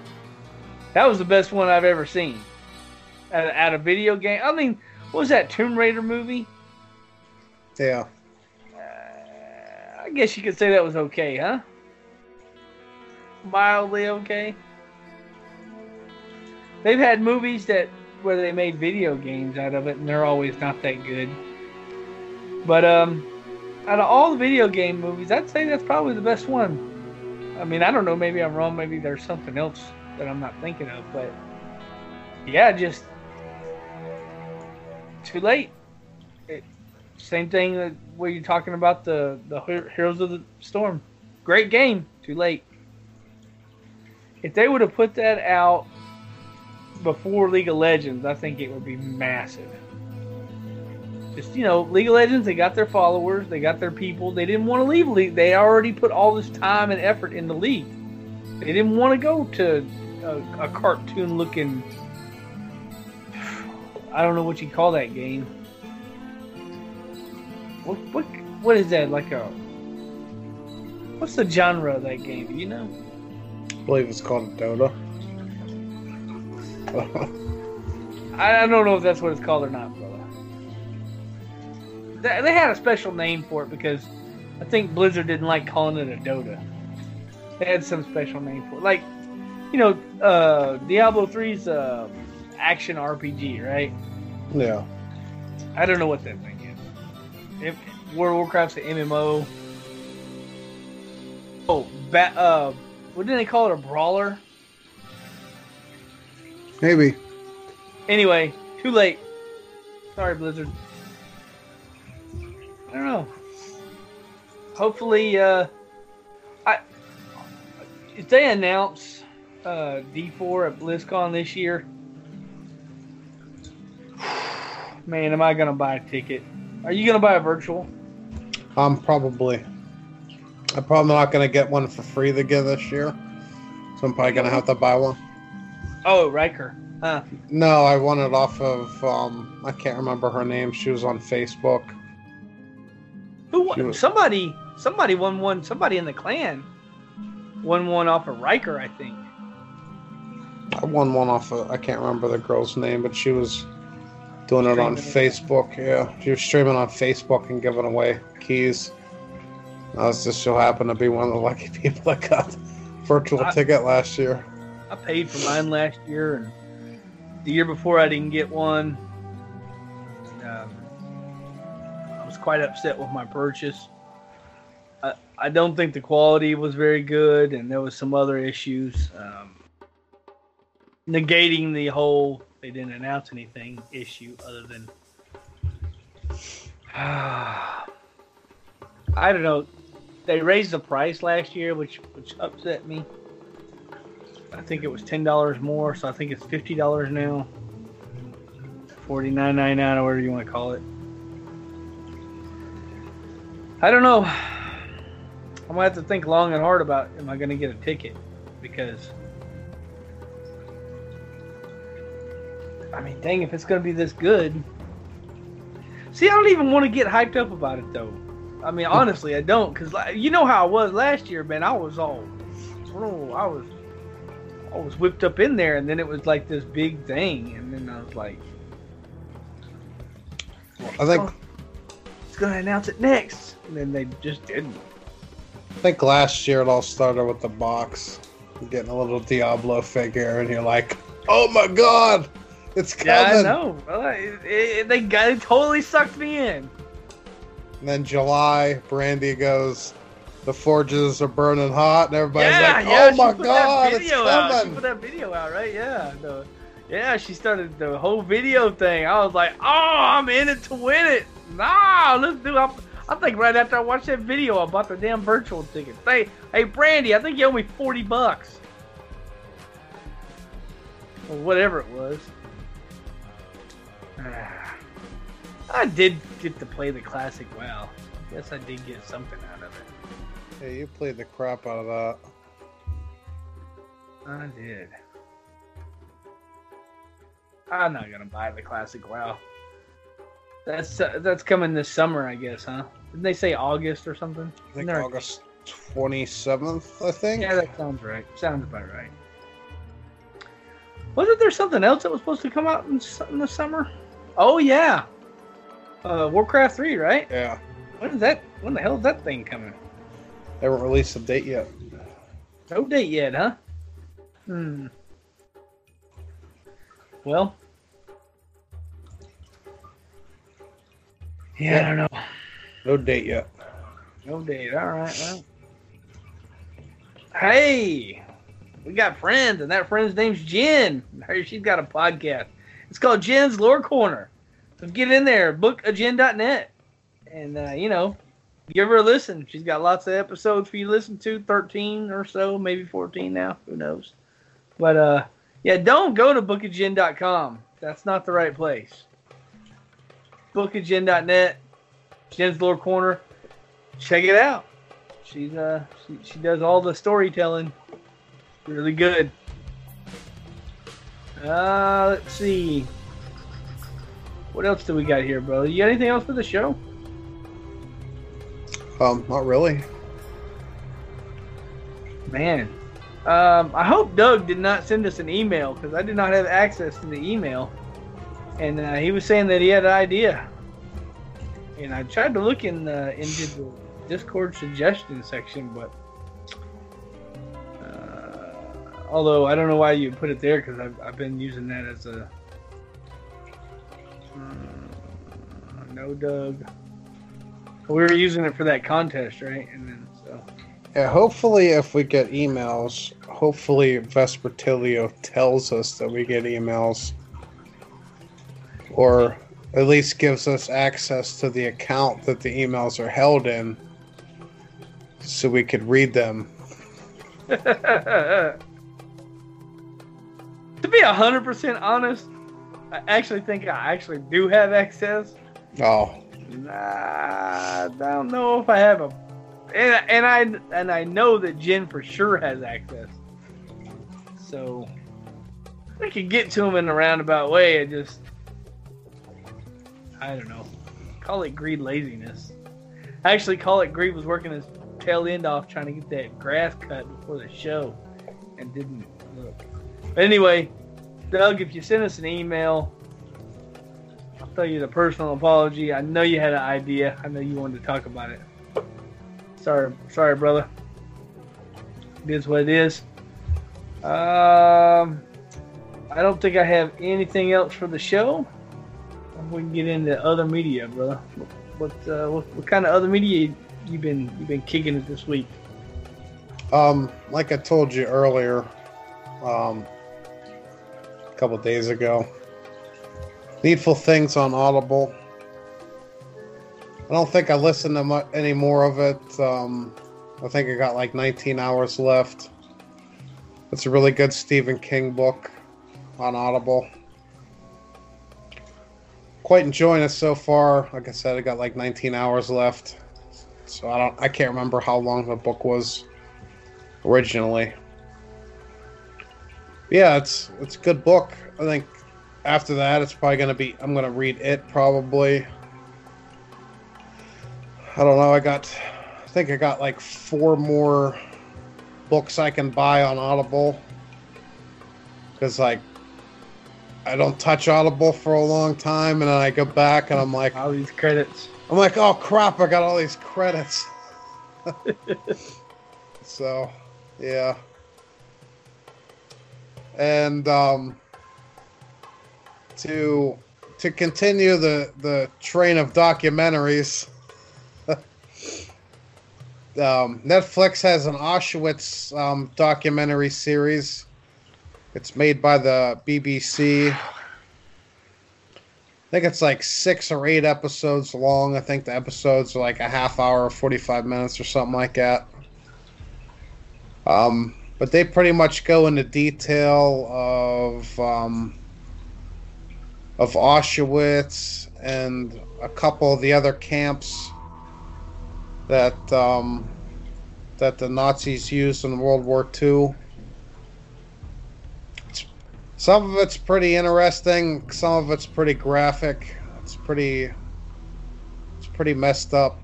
That was the best one I've ever seen. At, at a video game, I mean, what was that Tomb Raider movie? Yeah. Uh, I guess you could say that was okay, huh? Mildly okay. They've had movies that where they made video games out of it, and they're always not that good. But um, out of all the video game movies, I'd say that's probably the best one. I mean, I don't know. Maybe I'm wrong. Maybe there's something else that I'm not thinking of. But yeah, just too late. It, same thing that where you're talking about the the Heroes of the Storm. Great game. Too late. If they would have put that out before League of Legends, I think it would be massive. Just you know, League of Legends, they got their followers, they got their people. They didn't want to leave League. They already put all this time and effort in the league. They didn't want to go to a, a cartoon looking. I don't know what you call that game. What what what is that like a? What's the genre of that game? Do you know? I believe it's called Dota. I, don't know if that's what it's called or not, brother. They, they had a special name for it because I think Blizzard didn't like calling it a Dota. They had some special name for it, like you know, uh, Diablo 3's uh, action RPG, right? Yeah. I don't know what that thing is. If World of Warcraft's an MMO. Oh, ba- uh, what did they call it? A brawler? Maybe. Anyway, too late. Sorry, Blizzard. I don't know. Hopefully, uh, I if they announce uh, D4 at BlizzCon this year, man, am I gonna buy a ticket? Are you gonna buy a virtual? I'm probably. I'm probably not gonna get one for free again this year, so I'm probably gonna have to buy one. Oh, Riker. Huh. No, I won it off of um I can't remember her name. She was on Facebook. Who won? Was- Somebody, somebody won one. Somebody in the clan won one off of Riker, I think. I won one off of I can't remember the girl's name, but she was doing it on Streaming it. Facebook. Yeah, she was streaming on Facebook and giving away keys. I was just so happened to be one of the lucky people that got virtual I- ticket last year. I paid for mine last year, and the year before I didn't get one. Um, I was quite upset with my purchase. I, I don't think the quality was very good, and there was some other issues. Um, negating the whole they didn't announce anything issue other than I don't know. They raised the price last year, which which upset me. I think it was ten dollars more, so I think it's fifty dollars now. Forty nine ninety nine, or whatever you want to call it. I don't know. I'm gonna have to think long and hard about am I gonna get a ticket because I mean, dang, if it's gonna be this good. See, I don't even want to get hyped up about it though. I mean, honestly, I don't, cause like, you know how I was last year, man. I was all, oh, I was, I was whipped up in there, and then it was like this big thing, and then I was like, I think oh, it's gonna announce it next, and then they just didn't. I think last year it all started with the box, getting a little Diablo figure, and you're like, "Oh my god, it's coming!" Yeah, I know. Well, it, it, they got it totally sucked me in. And then July, Brandy goes, the forges are burning hot, and everybody's yeah, like, yeah, "Oh she my god, that it's video out. She put that video out, right? Yeah, the, yeah. She started the whole video thing. I was like, "Oh, I'm in it to win it." Nah, let's do. it. I think right after I watched that video, I bought the damn virtual ticket. Hey, hey, Brandy, I think you owe me forty bucks, or whatever it was. I did get to play the classic WoW. Guess I did get something out. Yeah, you played the crap out of that. I did. I'm not gonna buy the classic WoW. That's uh, that's coming this summer, I guess, huh? Didn't they say August or something? I think No. August twenty seventh. I think. Yeah, that sounds right. Sounds about right. Wasn't there something else that was supposed to come out in, in the summer? Oh yeah, uh, Warcraft three, right? Yeah. When is that? When the hell is that thing coming? They haven't released a date yet. No date yet, huh? Hmm. Well. Yeah, I don't know. No date yet. No date. All right. Well. Hey, we got friends, and that friend's name's Jen. She's got a podcast. It's called Jen's Lore Corner. So get in there, bookagen.net, and uh, you know, give her a listen. She's got lots of episodes for you to listen to, thirteen or so, maybe fourteen now. Who knows? But uh, yeah, don't go to bookagen.com. That's not the right place. Bookagen.net, Jen's Lore Corner. Check it out. She's uh she, she does all the storytelling. Really good. Uh let's see. What else do we got here, brother? You got anything else for the show? Um, not really. Man. Um, I hope Doug did not send us an email because I did not have access to the email. And uh, he was saying that he had an idea. And I tried to look in the into the Discord suggestion section, but uh, although I don't know why you put it there because I've, I've been using that as a uh, no Doug. We were using it for that contest, right? And then so. Yeah, hopefully, if we get emails, hopefully Vespertilio tells us that we get emails, or at least gives us access to the account that the emails are held in, so we could read them. to be hundred percent honest, I actually think I actually do have access. Oh, I don't know if I have a, and and I and I know that Jen for sure has access. So we could get to him in a roundabout way. I just, I don't know, call it greed, laziness. Actually, call it greed was working his tail end off trying to get that grass cut before the show, and didn't look. But anyway, Doug, if you send us an email, I'll tell you the personal apology. I know you had an idea. I know you wanted to talk about it. Sorry, sorry, brother. It is what it is. Um, I don't think I have anything else for the show. We can get into other media, brother. What uh, what, what kind of other media you been you been kicking it this week? um, like I told you earlier, um, a couple days ago, Needful Things on Audible. I don't think I listened to mu- any more of it. Um, I think I got like 19 hours left. It's a really good Stephen King book on Audible. Quite enjoying it so far. Like I said, I got like 19 hours left. So I don't I can't remember how long the book was originally. Yeah, it's it's a good book. I think after that it's probably gonna be I'm gonna read it probably. I don't know, I got I think I got like four more books I can buy on Audible. Cause like I don't touch Audible for a long time and then I go back and I'm like All these credits. I'm like, oh crap, I got all these credits. so, yeah. And um, to to continue the the train of documentaries, um, Netflix has an Auschwitz um, documentary series. It's made by the BBC. I think it's like six or eight episodes long. I think the episodes are like a half hour, or 45 minutes, or something like that. Um, but they pretty much go into detail of um, of Auschwitz and a couple of the other camps that um, that the Nazis used in World War II. It's, some of it's pretty interesting. Some of it's pretty graphic. It's pretty. It's pretty messed up.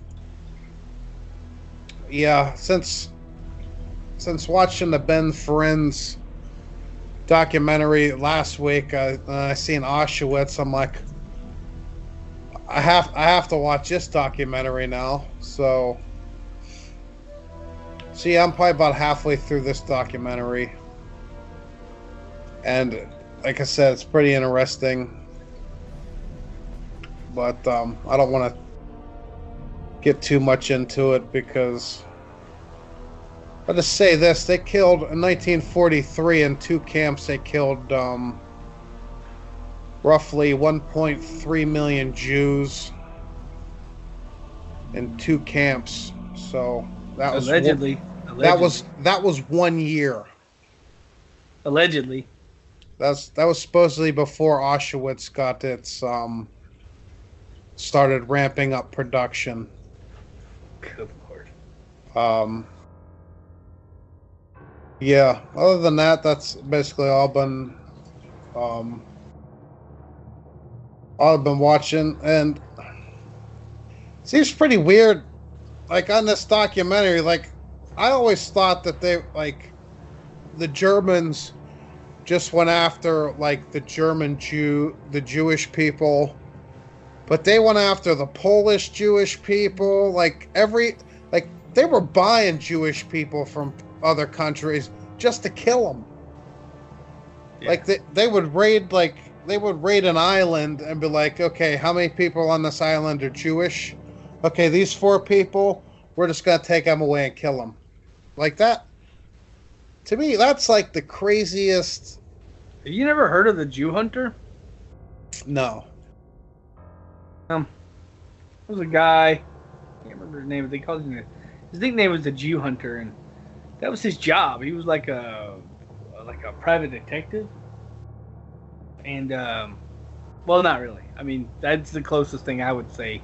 Yeah, since since watching the Ben Ferencz documentary last week, uh, I seen Auschwitz. I'm like, I have I have to watch this documentary now. So, see, I'm probably about halfway through this documentary, and like I said, it's pretty interesting. But um, I don't want to get too much into it because I'll just say this: they killed in 1943 in two camps. They killed um, roughly 1.3 million Jews in two camps. So that was allegedly, allegedly. That was that was one year. Allegedly. That's that was supposedly before Auschwitz got its um started ramping up production. Good lord. Um yeah, other than that, that's basically all been um, all I've been watching, and seems pretty weird. Like on this documentary, like I always thought that they like the Germans just went after like the German Jew, the Jewish people, but they went after the Polish Jewish people. Like every like they were buying Jewish people from other countries just to kill them. Yeah. Like they, they would raid like they would raid an island and be like, okay, how many people on this island are Jewish? Okay, these four people, we're just gonna take them away and kill them. Like that. To me, that's like the craziest. Have you never heard of the Jew Hunter? No. Um, there was a guy. I can't remember his name. But they called him. His nickname was the Jew Hunter, and that was his job. He was like a like a private detective, and um, well, not really. I mean, that's the closest thing I would say.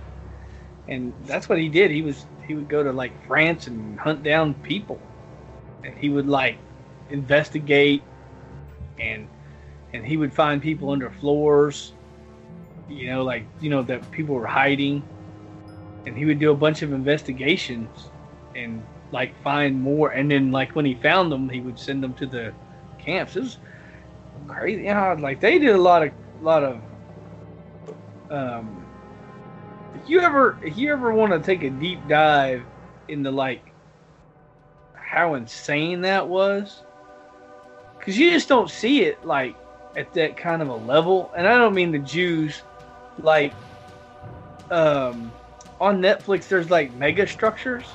And that's what he did. He was he would go to like France and hunt down people, and he would like investigate, and and he would find people under floors, you know, like you know that people were hiding, and he would do a bunch of investigations, and like find more, and then like when he found them, he would send them to the camps. It was crazy. Yeah, like they did a lot of a lot of. Um, if you ever if you ever want to take a deep dive into like how insane that was, because you just don't see it like at that kind of a level. And I don't mean the Jews, like um, on Netflix. There's like mega structures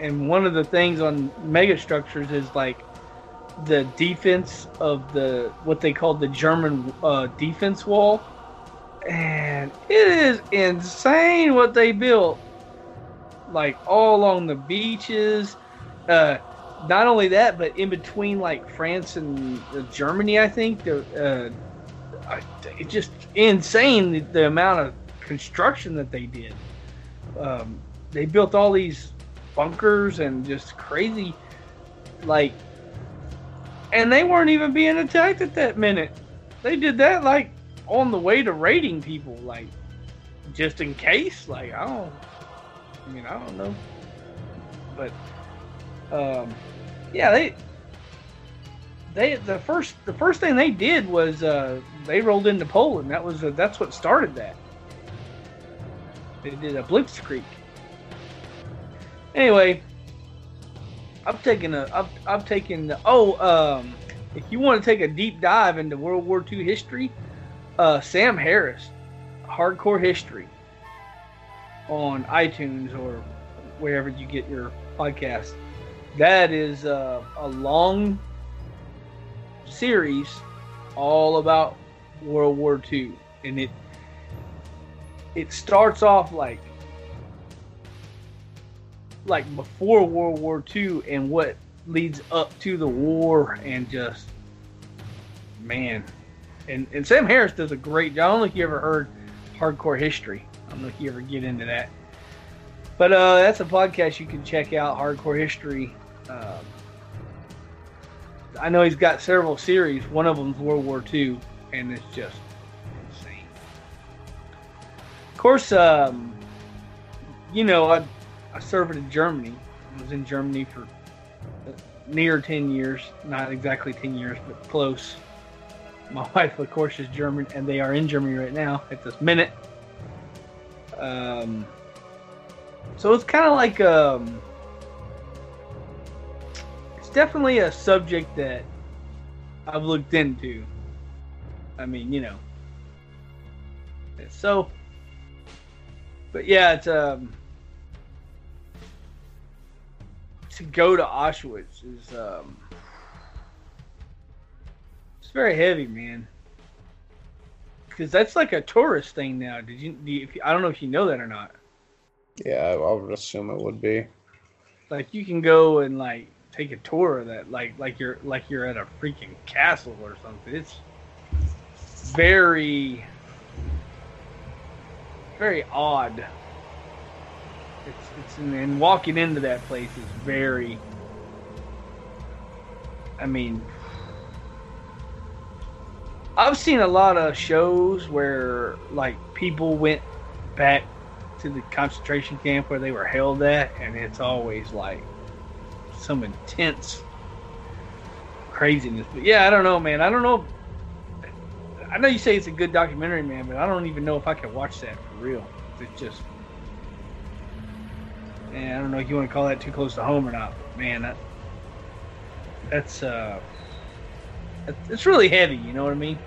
and one of the things on mega structures is like the defense of the what they call the German uh, defense wall, and it is insane what they built. Like all along the beaches, uh, not only that, but in between like France and Germany, I think the uh, it's just insane the, the, amount of construction that they did. Um, they built all these bunkers and just crazy, like, and they weren't even being attacked at that minute. They did that like on the way to raiding people, like just in case. Like I don't, I mean I don't know, but um, yeah, they they the first the first thing they did was uh, they rolled into Poland. That was uh, that's what started that. They did a blitzkrieg. Anyway, I'm taking a. I've, I've taken. The, oh, um, if you want to take a deep dive into World War II history, uh, Sam Harris, Hardcore History, on iTunes or wherever you get your podcast. That is uh, a long series all about World War II, and it it starts off like like before World War II and what leads up to the war, and just man, and and Sam Harris does a great job. I don't know if you ever heard Hardcore History. I don't know if you ever get into that, but uh, that's a podcast you can check out. Hardcore History. Um, I know he's got several series. One of them's World War II, and it's just insane. Of course, um, you know, I, I served in Germany. I was in Germany for near 10 years. Not exactly 10 years, but close. My wife, of course, is German, and they are in Germany right now at this minute. Um, so it's kind of like um, it's definitely a subject that I've looked into. I mean, you know. So, but yeah, it's um to go to Auschwitz is um it's very heavy, man. Because that's like a tourist thing now. Did you? Do you if you, I don't know if you know that or not. Yeah, I would assume it would be. Like you can go and like take a tour of that, like like you're like you're at a freaking castle or something. It's very very odd. It's it's and walking into that place is very. I mean, I've seen a lot of shows where like people went back to the concentration camp where they were held at, and it's always like some intense craziness. But yeah, I don't know, man. I don't know. I know you say it's a good documentary, man, but I don't even know if I can watch that for real. It's just, man, I don't know if you want to call that too close to home or not. But man, that that's uh, it's really heavy. You know what I mean?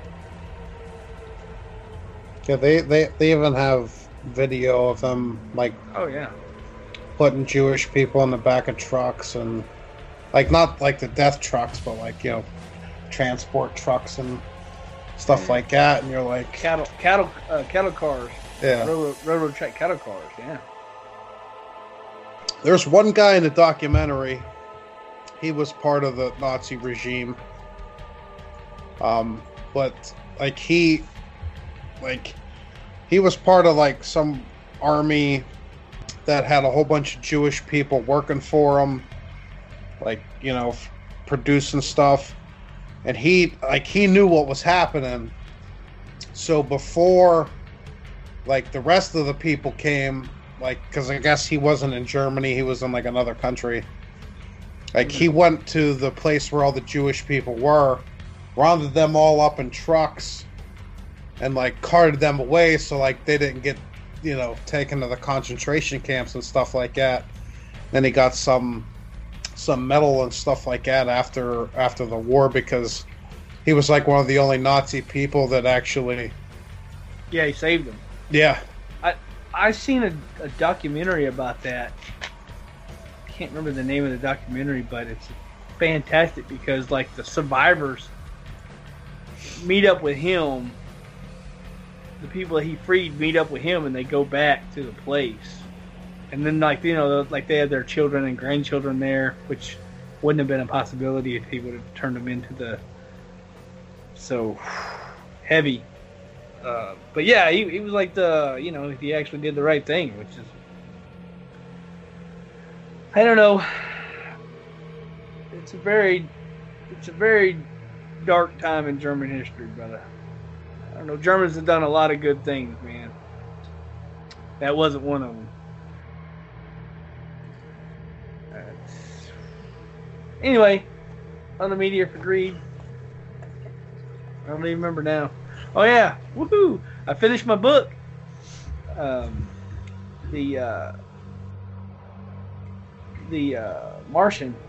Yeah, they, they, they even have video of them like Oh yeah. putting Jewish people in the back of trucks and like not like the death trucks, but like you know transport trucks and stuff like that. And you're like, Cattle, cattle, uh, cattle cars, yeah. railroad, railroad track cattle cars. Yeah. There's one guy in the documentary. He was part of the Nazi regime. Um, but like he, like, he was part of like some army that had a whole bunch of Jewish people working for him, like you know, f- producing stuff. And he like he knew what was happening. So before, like the rest of the people came, like because I guess he wasn't in Germany, he was in like another country. Like he went to the place where all the Jewish people were, rounded them all up in trucks, and like carted them away so like they didn't get, you know, taken to the concentration camps and stuff like that. Then he got some some medal and stuff like that after after the war because he was like one of the only Nazi people that actually Yeah, he saved them. yeah I seen a, a documentary about that. I can't remember the name of the documentary, but it's fantastic because like the survivors meet up with him. The people that he freed meet up with him, and they go back to the place. And then like you know like they had their children and grandchildren there, which wouldn't have been a possibility if he would have turned them into the so heavy uh, but yeah, he, he was like the you know he actually did the right thing, which is I don't know. It's a very it's a very dark time in German history, brother. I don't know. Germans have done a lot of good things, man. That wasn't one of them. Anyway, on the media for greed. I don't even remember now. Oh yeah, woohoo! I finished my book. Um, the uh, the uh, Martian.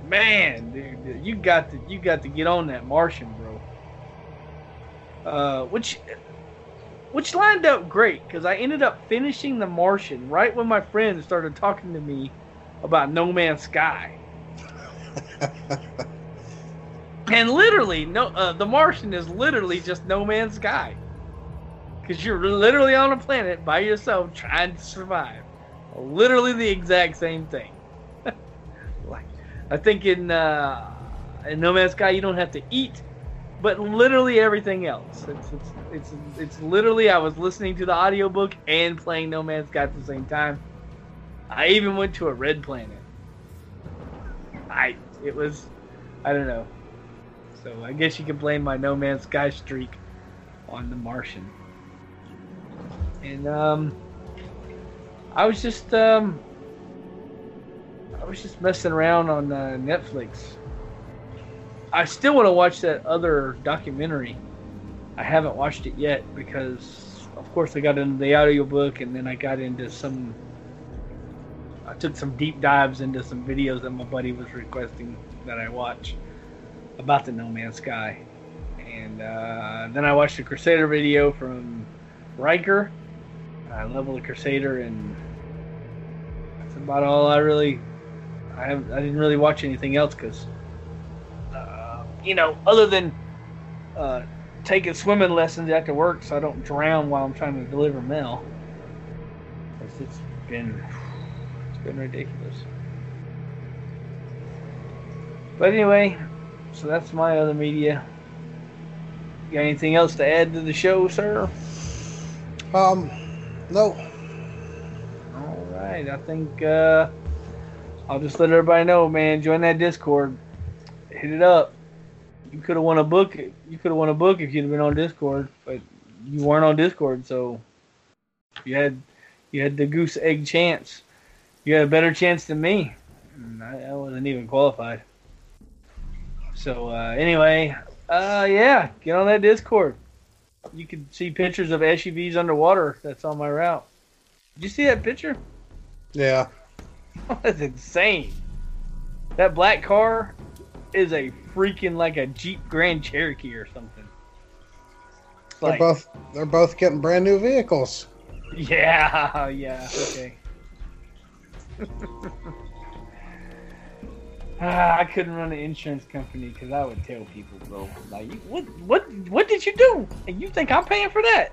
Man, dude, you got to you got to get on that Martian, bro. Uh, which which lined up great because I ended up finishing the Martian right when my friend started talking to me about No Man's Sky. and literally, no, uh, The Martian is literally just No Man's Sky. Because you're literally on a planet by yourself trying to survive. Literally the exact same thing. like, I think in uh, in No Man's Sky you don't have to eat, but literally everything else. It's it's it's, it's literally I was listening to the audiobook and playing No Man's Sky at the same time. I even went to a red planet. I it was I don't know. So I guess you could blame my No Man's Sky streak on the Martian. And um I was just um I was just messing around on uh, Netflix. I still want to watch that other documentary. I haven't watched it yet because, of course, I got into the audiobook and then I got into some. I took some deep dives into some videos that my buddy was requesting that I watch about the No Man's Sky. And uh, then I watched a Crusader video from Rhykker. I level the Crusader, and that's about all I really I I didn't really watch anything else because, uh, you know, other than uh, taking swimming lessons after work so I don't drown while I'm trying to deliver mail. It's been it's been ridiculous. But anyway, so that's my other media. You got anything else to add to the show, sir? Um, no. All right, I think. Uh, I'll just let everybody know, man. Join that Discord. Hit it up. You could have won a book. You could have won a book if you'd have been on Discord, but you weren't on Discord, so you had you had the goose egg chance. You had a better chance than me. I, I wasn't even qualified. So uh, anyway, uh, yeah, get on that Discord. You can see pictures of SUVs underwater. That's on my route. Did you see that picture? Yeah. That's insane. That black car is a freaking like a Jeep Grand Cherokee or something. It's They're like- both they're both getting brand new vehicles. Yeah, yeah, okay. ah, I couldn't run an insurance company because I would tell people, bro, like, what, what, what did you do? And you think I'm paying for that?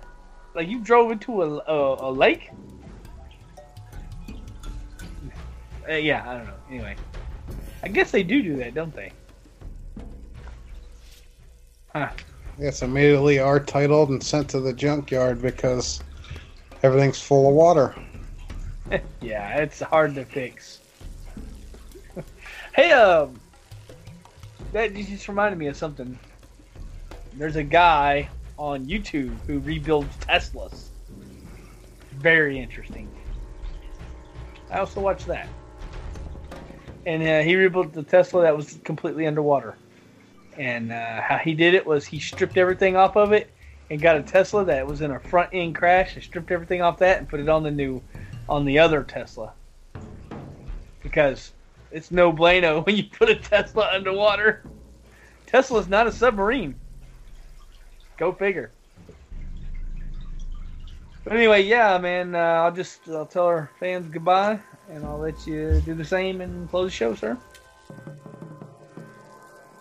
Like, you drove into a a, a lake? Uh, yeah, I don't know. Anyway, I guess they do do that, don't they? Huh. Yes, immediately are titled and sent to the junkyard because everything's full of water. yeah, it's hard to fix. Hey, um, that just reminded me of something. There's a guy on YouTube who rebuilds Teslas. Very interesting. I also watched that. And uh, he rebuilt the Tesla that was completely underwater. And uh, how he did it was he stripped everything off of it and got a Tesla that was in a front end crash and stripped everything off that and put it on the new on the other Tesla. Because it's no bueno when you put a Tesla underwater. Tesla's not a submarine. Go figure. But anyway, yeah, man, uh, I'll just I'll tell our fans goodbye, and I'll let you do the same and close the show, sir.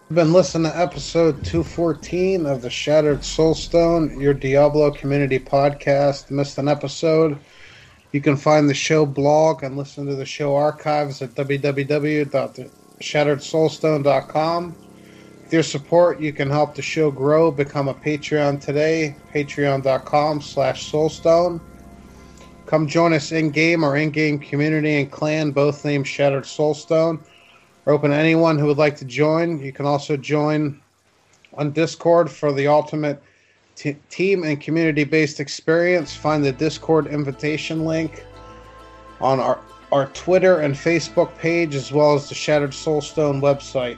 You've been listening to episode 214 of the Shattered Soulstone, your Diablo community podcast. Missed an episode? You can find the show blog and listen to the show archives at www.shatteredsoulstone.com. With your support, you can help the show grow. Become a Patreon today, patreon.com slash soulstone. Come join us in-game or in-game community and clan, both named Shattered Soulstone. We're open to anyone who would like to join. You can also join on Discord for the ultimate t- team and community based experience. Find the Discord invitation link on our, our Twitter and Facebook page, as well as the Shattered Soulstone website.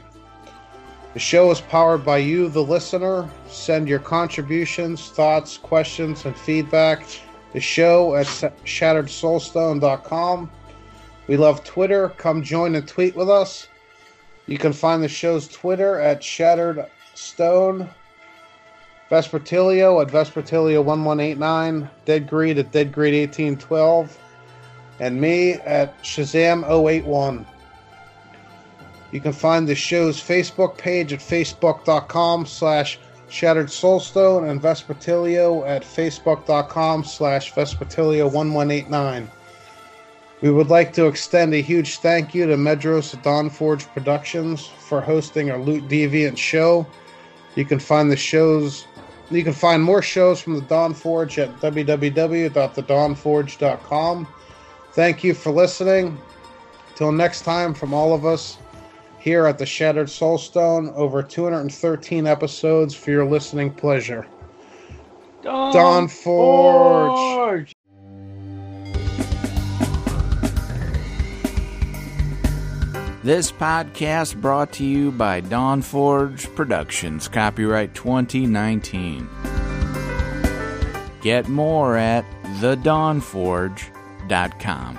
The show is powered by you, the listener. Send your contributions, thoughts, questions, and feedback to show at shatteredsoulstone.com. We love Twitter. Come join and tweet with us. You can find the show's Twitter at Shattered Stone, Vespertilio at Vespertilio1189, Dead Greed at Dead Greed1812. and me at Shazam081. You can find the show's Facebook page at facebook.com slash Shattered Soulstone and Vespertilio at facebook.com slash Vespertilio1189. We would like to extend a huge thank you to Medros Dawnforge Productions for hosting our Loot Deviant show. You can find the shows you can find more shows from the Dawn Forge at www.thedawnforge.com. Thank you for listening. Till next time, from all of us here at the Shattered Soulstone, over 213 episodes for your listening pleasure. Dawn, Dawn Forge. This podcast brought to you by Dawn Forge Productions, copyright 2019. Get more at thedawnforge.com.